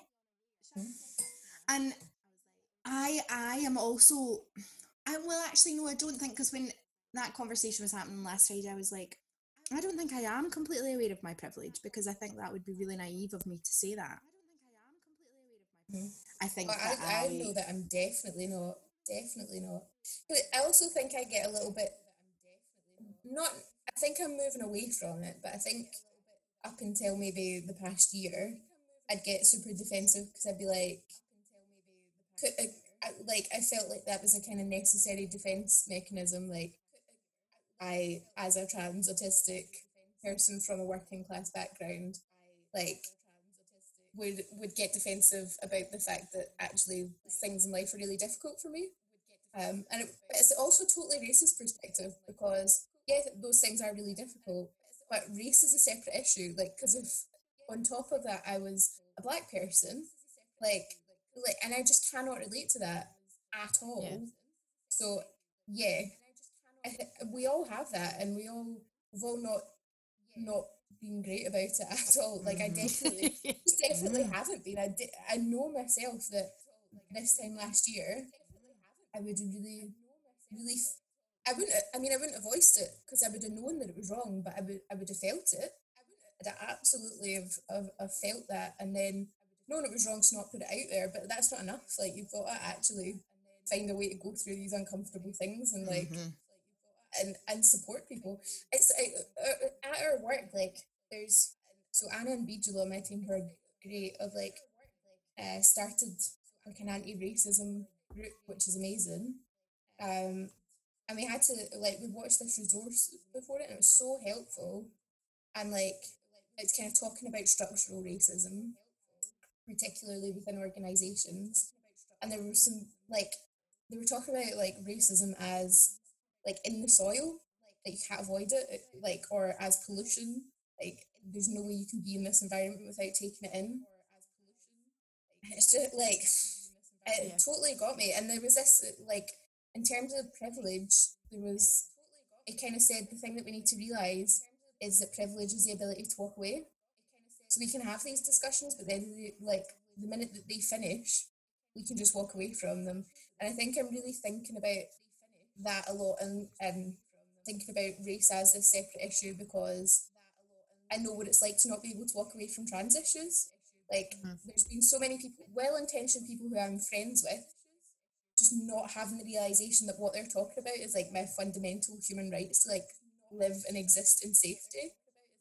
And I I am also I well actually no, I don't think because when that conversation was happening last Friday, I was like, I don't think I am completely aware of my privilege because I think that would be really naive of me to say that. I think But hmm. that I, think I I know that I'm definitely not. Definitely not. But I also think I get a little bit mm-hmm. not I think I'm moving away from it, but I think up until maybe the past year, I'd get super defensive because I'd be like, could, I, I, like I felt like that was a kind of necessary defense mechanism. Like I, as a trans autistic person from a working class background, like would would get defensive about the fact that actually things in life are really difficult for me. Um, and it, but it's also totally racist perspective because yeah, those things are really difficult, but race is a separate issue. Like, because if on top of that I was a black person, like, like, and I just cannot relate to that at all. Yeah. So yeah, we all have that, and we all we've all not not been great about it at all. Like I Mhm. definitely definitely Mm. haven't been. I, di- I know myself that this time last year, I would have really, really. f- I wouldn't. I mean, I wouldn't have voiced it because I would have known that it was wrong, but I would. I would have felt it. I'd absolutely have, have, have felt that, and then known it was wrong, so not put it out there. But that's not enough. Like you've got to actually find a way to go through these uncomfortable things and like Mhm. And and support people. It's uh, uh, at our work, like there's so Anna and Bijula, my team, who are great, of like uh, started like an anti-racism group, which is amazing. Um, and we had to like we watched this resource before it, and it was so helpful. And like it's kind of talking about structural racism, particularly within organizations. And there were some like they were talking about like racism as like in the soil, that you can't avoid it, like or as pollution, like there's no way you can be in this environment without taking it in. It's just like it Yeah. totally got me. And there was this like in terms of privilege, there was it kind of said the thing that we need to realize is that privilege is the ability to walk away. So we can have these discussions, but then the- like the minute that they finish, we can just walk away from them. And I think I'm really thinking about that a lot and, and thinking about race as a separate issue because I know what it's like to not be able to walk away from trans issues. Like Mhm. there's been so many people, well-intentioned people who I'm friends with, just not having the realization that what they're talking about is like my fundamental human rights to like live and exist in safety.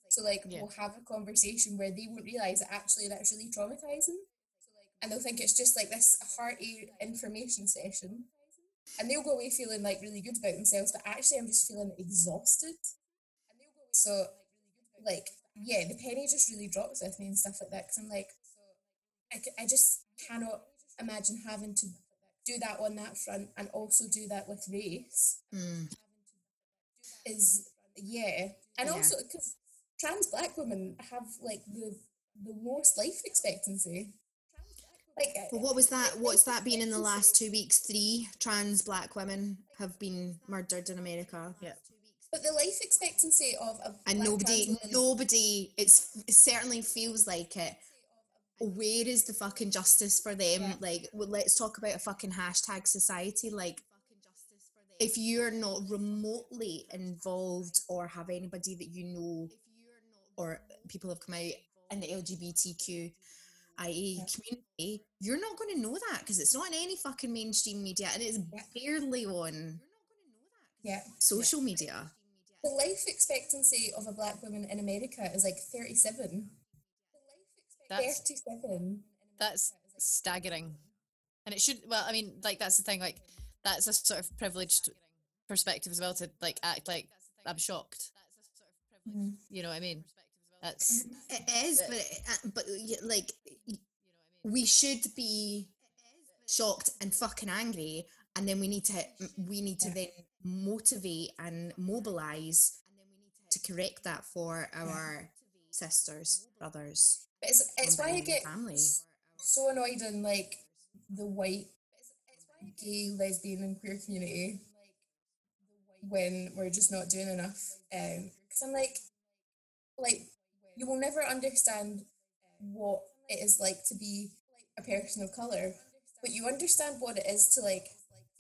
So like Yeah. we'll have a conversation where they won't realize that actually that's really traumatizing, and they'll think it's just like this hearty information session, and they'll go away feeling like really good about themselves, but actually I'm just feeling exhausted. So like yeah, the penny just really drops with me and stuff like that because I'm like, I, c- I just cannot imagine having to do that on that front and also do that with race Mm. is yeah and Yeah. also because trans black women have like the the most life expectancy like uh, But what was that? What's that been in the last two weeks? Three trans black women have been murdered in America. Yeah. but the life expectancy of a and black nobody trans woman- nobody it's it certainly feels like it where is the fucking justice for them Yeah. like well, let's talk about a fucking hashtag society like if you're not remotely involved or have anybody that you know or people have come out in the lgbtq IA community, you're not going to know that because it's not in any fucking mainstream media and it's barely on yeah. social media. the life expectancy of a black woman in america is like 37 That's 37 that's staggering. And it should well i mean like that's the thing like that's a sort of privileged perspective as well to like act like i'm shocked. Mhm. you know what i mean that's It is, but it, uh, but y- like y- we should be shocked and fucking angry, and then we need to we need to Yeah. then motivate and mobilize to correct that for our sisters, brothers, but it's, it's why i get family. so annoyed in like the white gay lesbian and queer community when we're just not doing enough because i'm like like you will never understand what it is like to be a person of color but you understand what it is to like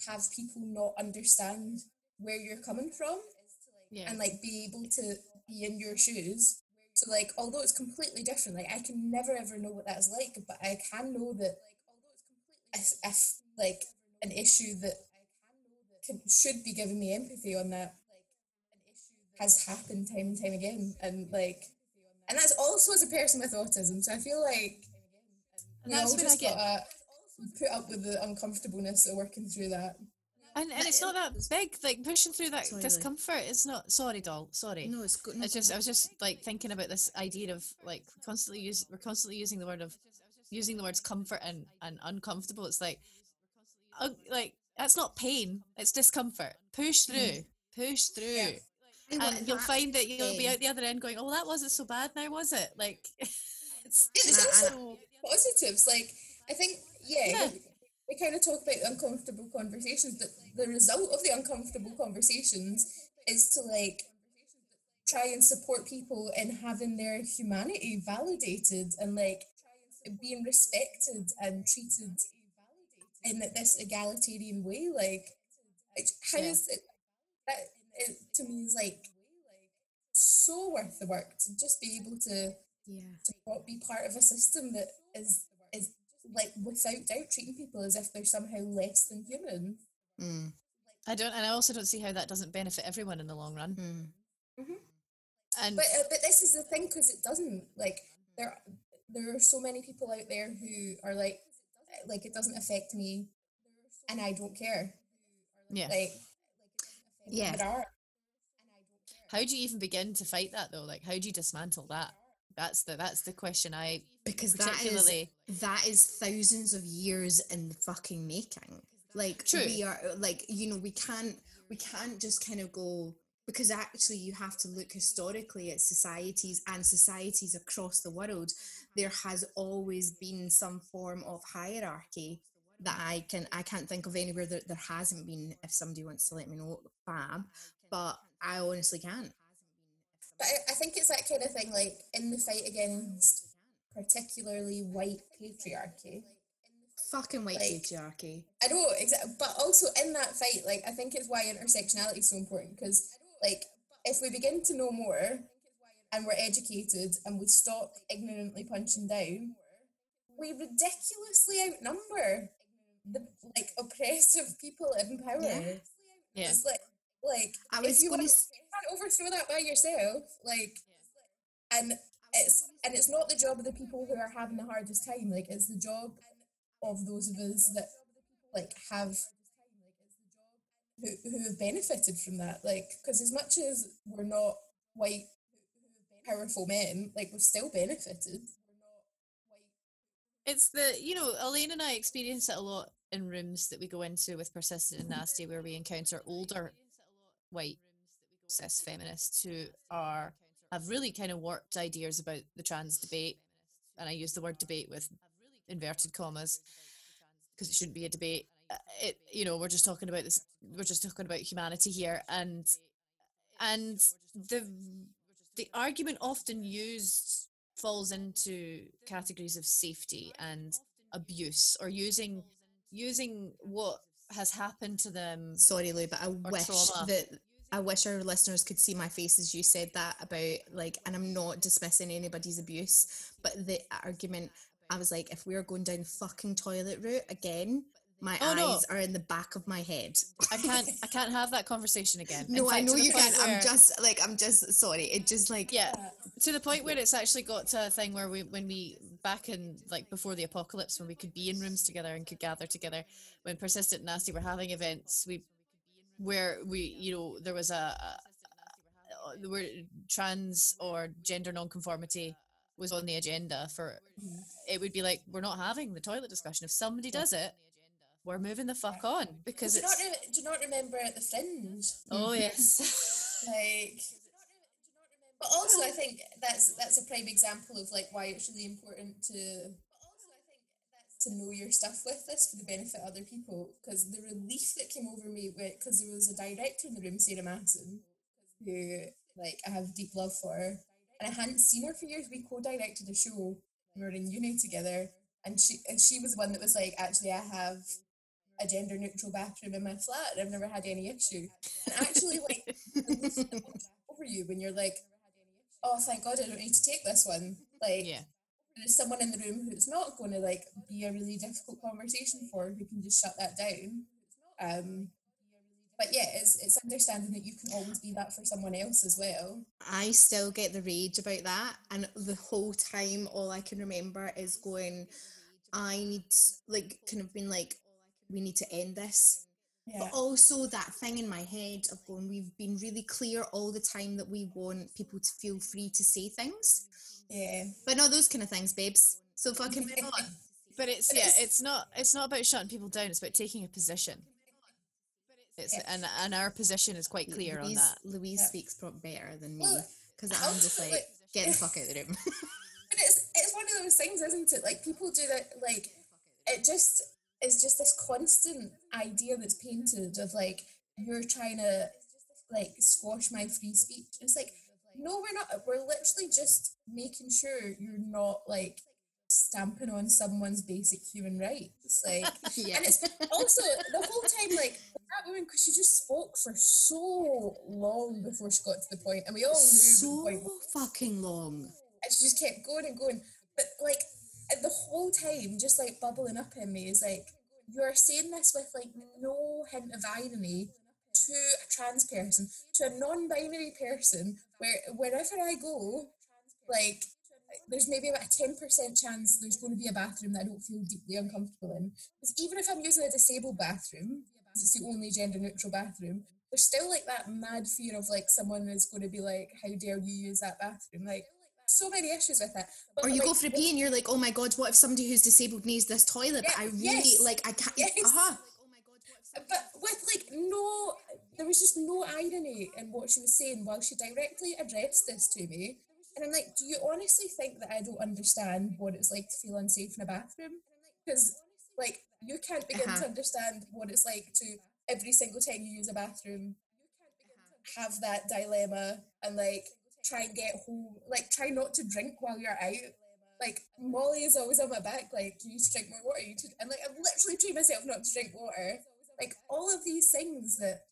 have people not understand where you're coming from yeah and like be able to be in your shoes. So like although it's completely different, like I can never ever know what that's like, but I can know that if, if like an issue that can, should be giving me empathy on that has happened time and time again, and like, and that's also as a person with autism. So I feel like And we that's all just gotta put up with the uncomfortableness of working through that. and, and it's not that big like pushing through that Sorry, Lee. discomfort it's not sorry doll sorry No, it's good. No, it's just I was just like thinking about this idea of like constantly use we're constantly using the word of using the words comfort and and uncomfortable. It's like uh, like that's not pain, it's discomfort. Push through, push through. I And uh, you'll find that you'll be out the other end going, Oh, that wasn't so bad now, was it? Like it's It's also positives. Like I think, yeah, Yeah. We, we kind of talk about uncomfortable conversations, but the result of the uncomfortable conversations is to like try and support people in having their humanity validated and like being respected and treated in this egalitarian way. Like, how Yeah. is it? That it, to me is like so worth the work to just be able to yeah. to not be part of a system that is is like without doubt treating people as if they're somehow less than human. Mm, I don't and I also don't see how that doesn't benefit everyone in the long run. mm. And But uh, but this is the thing because it doesn't like there there are so many people out there who are like like it doesn't affect me and I don't care. yeah. Like Yeah. How do you even begin to fight that though? Like how do you dismantle that? That's the that's the question I Because that is that is thousands of years in the fucking making. Like True. we are like you know we can't we can't just kind of go because actually you have to look historically at societies and societies across the world. There has always been some form of hierarchy that I can I can't think of anywhere that there hasn't been. If somebody wants to let me know, fab. But I honestly can't. but I, I think it's that kind of thing like in the fight against particularly white patriarchy. Fucking white Like- patriarchy. I know exactly, but also in that fight, like I think it's why intersectionality is so important because, like, if we begin to know more and we're educated and we stop ignorantly punching down, we ridiculously outnumber the like oppressive people in power. Yeah. Yeah. It's like, like I if you going want, to. you can't overthrow that by yourself, like, and it's and it's not the job of the people who are having the hardest time. Like, it's the job of those of us that like have who, who have benefited from that like because as much as we're not white powerful men, like we've still benefited. It's the you know Elaine and I experience it a lot in rooms that we go into with persistent and nasty, where we encounter older white cis feminists who are have really kind of warped ideas about the trans debate, and I use the word debate with inverted commas because it shouldn't be a debate. Uh, It you know we're just talking about this. We're just talking about humanity here, and and the the argument often used falls into categories of safety and abuse or using using what has happened to them Sorry, Lou, but I wish trauma. that I wish our listeners could see my face as you said that about like, and I'm not dismissing anybody's abuse, but the argument, I was like, if we're going down the fucking toilet route again, my Oh, no. eyes are in the back of my head. i can't i can't have that conversation again No, I fact, to know you can't. where- I'm just like, I'm just sorry. It just like, yeah to the point where it's actually got to a thing where we when we back in like before the apocalypse when we could be in rooms together and could gather together. When persistent and nasty were having events we where we you know there was a, a, where trans or gender nonconformity was on the agenda for it would be like we're not having the toilet discussion. If somebody does it we're moving the fuck on because do you, it's not re- do you not remember at the fringe? oh yes. Like, but also I oh. think that's that's a prime example of like why it's really important to to know your stuff with this for the benefit of other people. Because the relief that came over me, because there was a director in the room, Sarah Manson, who like I have deep love for, and I hadn't seen her for years. We co-directed a show we were in uni together, and she and she was the one that was like, actually, I have a gender neutral bathroom in my flat, and I've never had any issue. And actually, like over you when you're like, oh, thank God, I don't need to take this one. Like, yeah there's someone in the room who's not going to like be a really difficult conversation for who can just shut that down. Um, but yeah, it's it's understanding that you can always be that for someone else as well. I still get the rage about that. And the whole time, all I can remember is going, I need, like, kind of being like, we need to end this. Yeah, But also that thing in my head of going, we've been really clear all the time that we want people to feel free to say things. yeah. But not those kind of things, babes. So fucking move on. But it's yeah, it's- not it's not about shutting people down. It's about taking a position. It's Yeah. and and our position is quite clear on Louise, that. Louise Yeah. speaks better than me because I I'm just like, like- get the fuck out of the room. But it's it's one of those things, isn't it? Like people do that. Like it just is just this constant idea that's painted of like you're trying to like squash my free speech. It's like no, we're not. We're literally just making sure you're not like stamping on someone's basic human rights. Like, yeah. and it's also the whole time like that woman because she just spoke for so long before she got to the point, and we all knew so fucking long. and she just kept going and going. But like the whole time, just like bubbling up in me is like you are saying this with like no hint of irony to a trans person, to a non-binary person, where wherever I go, like there's maybe about a ten percent chance there's going to be a bathroom that I don't feel deeply uncomfortable in. Because even if I'm using a disabled bathroom, it's the only gender neutral bathroom, there's still like that mad fear of like someone is going to be like, "How dare you use that bathroom?" Like so many issues with that. But Or you like, go for a pee and you're like, oh my god, what if somebody who's disabled needs this toilet? But I really yes, like I can't. yes. Uh-huh. but with like no there was just no irony in what she was saying while she directly addressed this to me and i'm like do you honestly think that i don't understand what it's like to feel unsafe in a bathroom because like you can't begin Uh-huh. to understand what it's like to every single time you use a bathroom have that dilemma and like try and get home like try not to drink while you're out like Molly is always on my back, like you need to drink more water. You need and like I literally train myself not to drink water. Like all of these things that,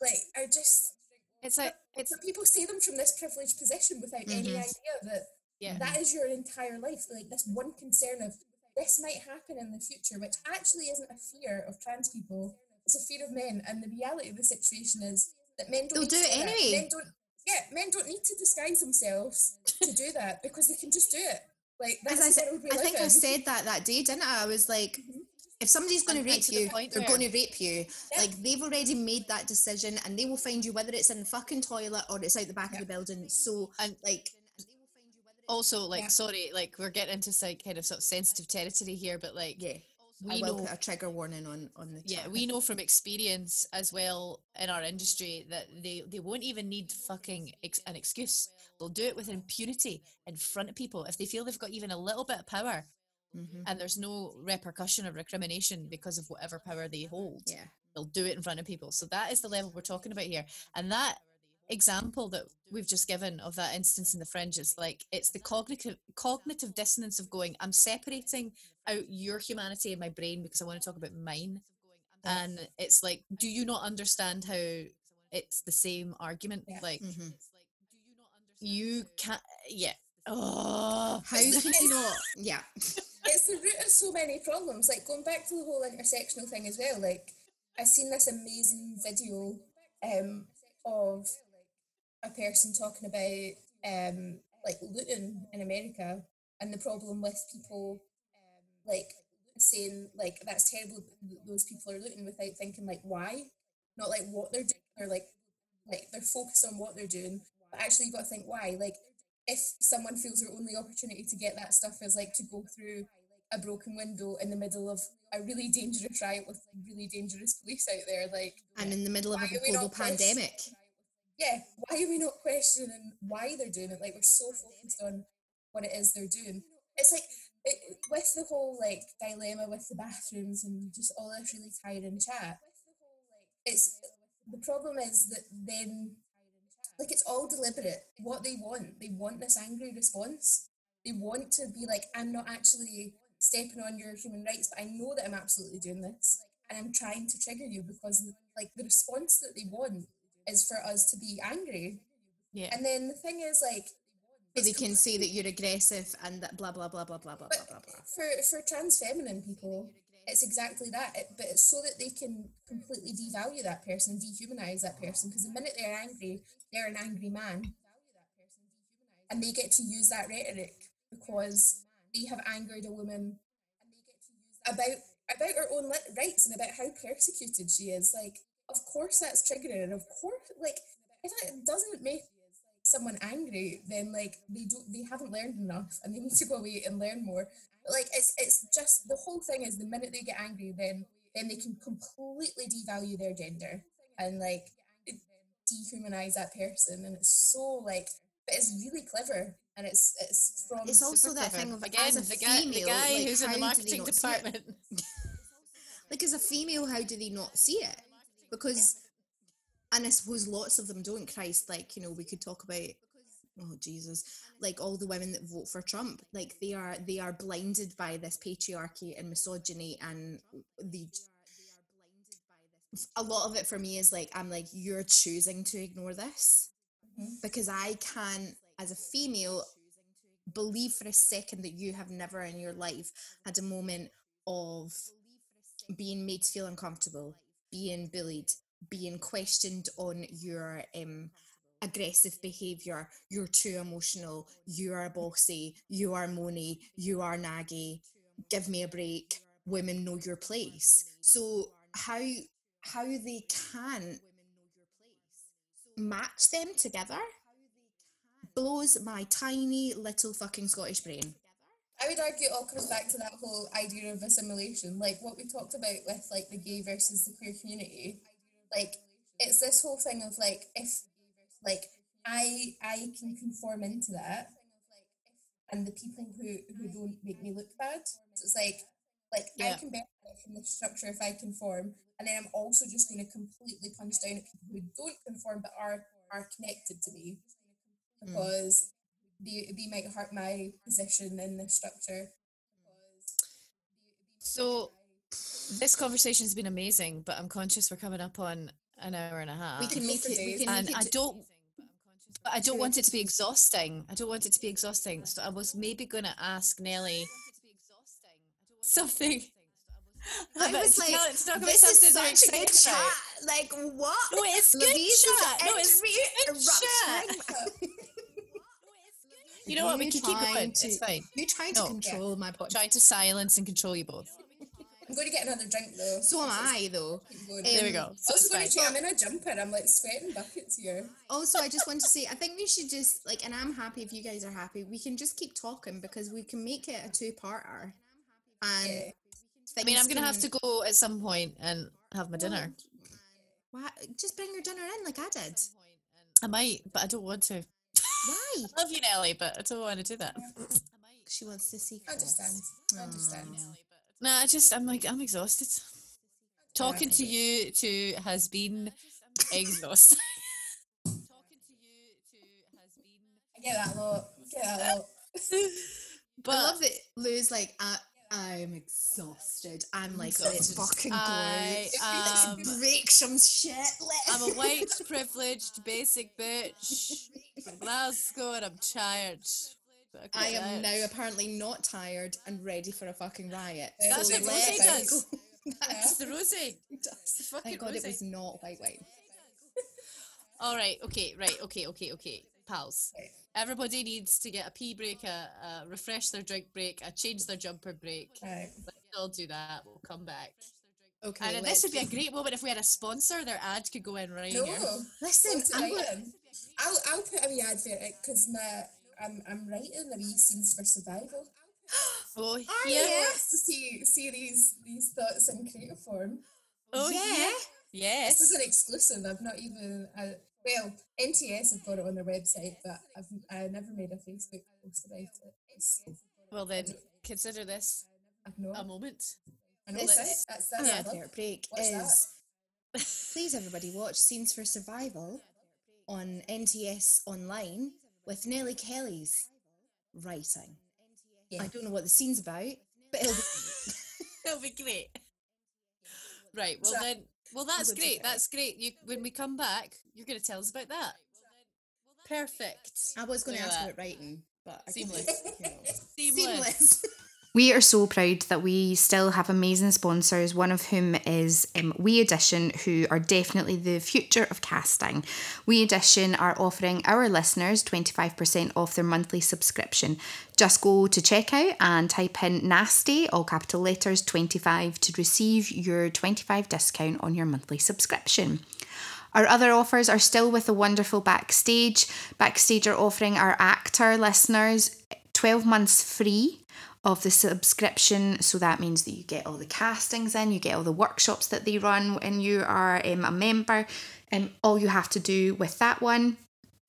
like, are just. It's like it's people see them from this privileged position without any Mhm. idea that yeah. that is your entire life. Like this one concern of this might happen in the future, which actually isn't a fear of trans people. It's a fear of men. And the reality of the situation is that men don't. They'll do it anyway. Men don't. Yeah, men don't need to disguise themselves to do that because they can just do it. Like As that's I the said, I live think I said that that day, didn't I? I was like, mm-hmm. if somebody's going to rape to you, point they're where- going to rape you. Yeah. Like they've already made that decision, and they will find you whether it's in the fucking toilet or it's out the back Yeah. of the building. So, And- like, also like Yeah. sorry, like we're getting into like kind of sort of sensitive territory here, but like Yeah. We I will know put a trigger warning on on the yeah chat. we know from experience as well in our industry that they they won't even need fucking ex- an excuse they'll do it with impunity in front of people if they feel they've got even a little bit of power Mhm. and there's no repercussion or recrimination because of whatever power they hold Yeah. they'll do it in front of people so that is the level we're talking about here and that example that we've just given of that instance in the fringe is like it's the cognitive cognitive dissonance of going i'm separating out your humanity in my brain because i want to talk about mine and it's like do you not understand how it's the same argument Yeah. like Mhm. you not understand? You can't yeah oh How can you not? Yeah. it's the root of so many problems. Like going back to the whole intersectional thing as well. Like I've seen this amazing video um, of a person talking about um, like looting in America and the problem with people like saying like that's terrible those people are looting without thinking like why, not like what they're doing or like like they're focused on what they're doing, but actually you've got to think why. Like if someone feels their only opportunity to get that stuff is like to go through a broken window in the middle of a really dangerous riot with like, really dangerous police out there, like And in the middle of a global pandemic. Yeah, why are we not questioning why they're doing it? Like we're so focused on what it is they're doing. It's like it, with the whole like dilemma with the bathrooms and just all this really tiring chat. It's the problem is that then like it's all deliberate. What they want, they want this angry response. They want to be like, I'm not actually stepping on your human rights, but I know that I'm absolutely doing this, and I'm trying to trigger you because like the response that they want is for us to be angry. yeah And then the thing is like So they can say that you're aggressive and that blah blah blah blah blah blah blah blah blah. for for trans feminine people, it's exactly that. It, but it's so that they can completely devalue that person, dehumanize that person. Because the minute they're angry, they're an angry man, and they get to use that rhetoric because they have angered a woman about about her own rights and about how persecuted she is. Like, of course that's triggering, and of course, like, if it doesn't make someone angry, then like they don't, they haven't learned enough, and they need to go away and learn more. But like, it's it's just the whole thing is the minute they get angry, then then they can completely devalue their gender and like dehumanize that person, and it's so like, but it's really clever, and it's it's from It's also that clever. thing of again as a the guy, female, the guy like, who's in the marketing not see it? department Like as a female, how do they not see it? Because, and I suppose lots of them don't. Christ, like you know, we could talk about. Oh Jesus! Like all the women that vote for Trump, like they are they are blinded by this patriarchy and misogyny, and the. A lot of it for me is like I'm like you're choosing to ignore this Mhm. because I can, as a female, believe for a second that you have never in your life had a moment of being made to feel uncomfortable, being bullied, being questioned on your um, aggressive behavior. You're too emotional. You are bossy. You are moany. You are naggy. Give me a break. Women know your place. So how how they can match them together blows my tiny little fucking Scottish brain. I would argue it all comes back to that whole idea of assimilation, like what we talked about with like the gay versus the queer community. Like it's this whole thing of like if like I I can conform into that, and the people who who don't make me look bad. So it's like like I can benefit from the structure if I conform, and then I'm also just going to completely punch down at people who don't conform but are are connected to me Mm. because they they might hurt my position in the structure. So this conversation has been amazing, but I'm conscious we're coming up on an hour and a half. We can go make it. We can and make I don't but I don't want it to be exhausting. I don't want it to be exhausting. So I was maybe gonna ask Nelly something. I was like, talk this is such a good chat. about. Like what? No, it's good Louise is chat. No, it's entry- good chat. erupting. You know what? We can keep going. to- It's fine. You're trying No. to control my podcast. Trying to silence and control you both. I'm going to get another drink though. So am I, though. Keep going. There we Um, go. So also it's going to fine. check. I'm in a jumper. I'm like sweating buckets here. Also, I just want to say, I think we should just like, and I'm happy if you guys are happy. We can just keep talking because we can make it a two-parter. And Yeah. I mean, I'm gonna have to go at some point and have my dinner. Why? Just bring your dinner in like I did. I might, but I don't want to. Why? I love you, Nelly, but I don't want to do that. She wants to see. I understand. I oh. understand. No, I just I'm like I'm exhausted. Talking to you two has been exhausting. Talking to you to has been. I get that a lot. I get that a lot. But I love that Lou's like, I, I'm exhausted. I'm like, let's fucking go. I am- break some shit. I'm a white, privileged, basic bitch Glasgow, and I'm tired. Fucking I am tired. now apparently not tired and ready for a fucking riot. That's So what go. does. That's the. It's fucking Thank God it was not white wine. All right, okay, right, okay, okay, okay, pals. Everybody needs to get a pee break, a, a refresh their drink break, a change their jumper break. Right. Let's all do that. We'll come back. Okay, and this would be a great moment if we had a sponsor. Their ad could go in right No. here. Listen, I'm gonna, I'll I'll put a wee advert because my I'm I'm writing a wee scenes for survival. Oh, Are here. Yes, to see see these these thoughts in creative form. Oh, yeah. Yes. This is an exclusive. I've not even uh, well NTS have got it on their website, but I've I never made a Facebook post about it. It's, Well, then consider this a moment. I know this that's is- that's that's Our I love. advert break What's that? is please everybody watch Scenes for Survival on NTS online with Nellie Kelly's writing. Yeah. I don't know what the scene's about, but it'll be It'll be great. Right. Well, So- then. Well, that's go to great. That's great. You, when we come back, you're going to tell us about that. Perfect. I was going to ask at about writing, but I Seamless. Think, you know. Seamless. Seamless. We are so proud that we still have amazing sponsors, one of whom is um, WeAudition, who are definitely the future of casting. WeAudition are offering our listeners 25% off their monthly subscription. Just go to checkout and type in nasty, all capital letters 25 to receive your 25 discount on your monthly subscription. Our other offers are still with the wonderful Backstage. Backstage are offering our actor listeners 12 months free of the subscription. So that means that you get all the castings in, you get all the workshops that they run when you are um, a member. And all you have to do with that one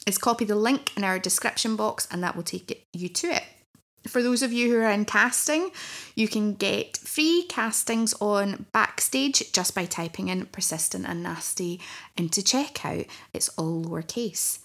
is copy the link in our description box, and that will take you to it. For those of you who are in casting, you can get free castings on Backstage just by typing in persistent and nasty into checkout. It's all lowercase.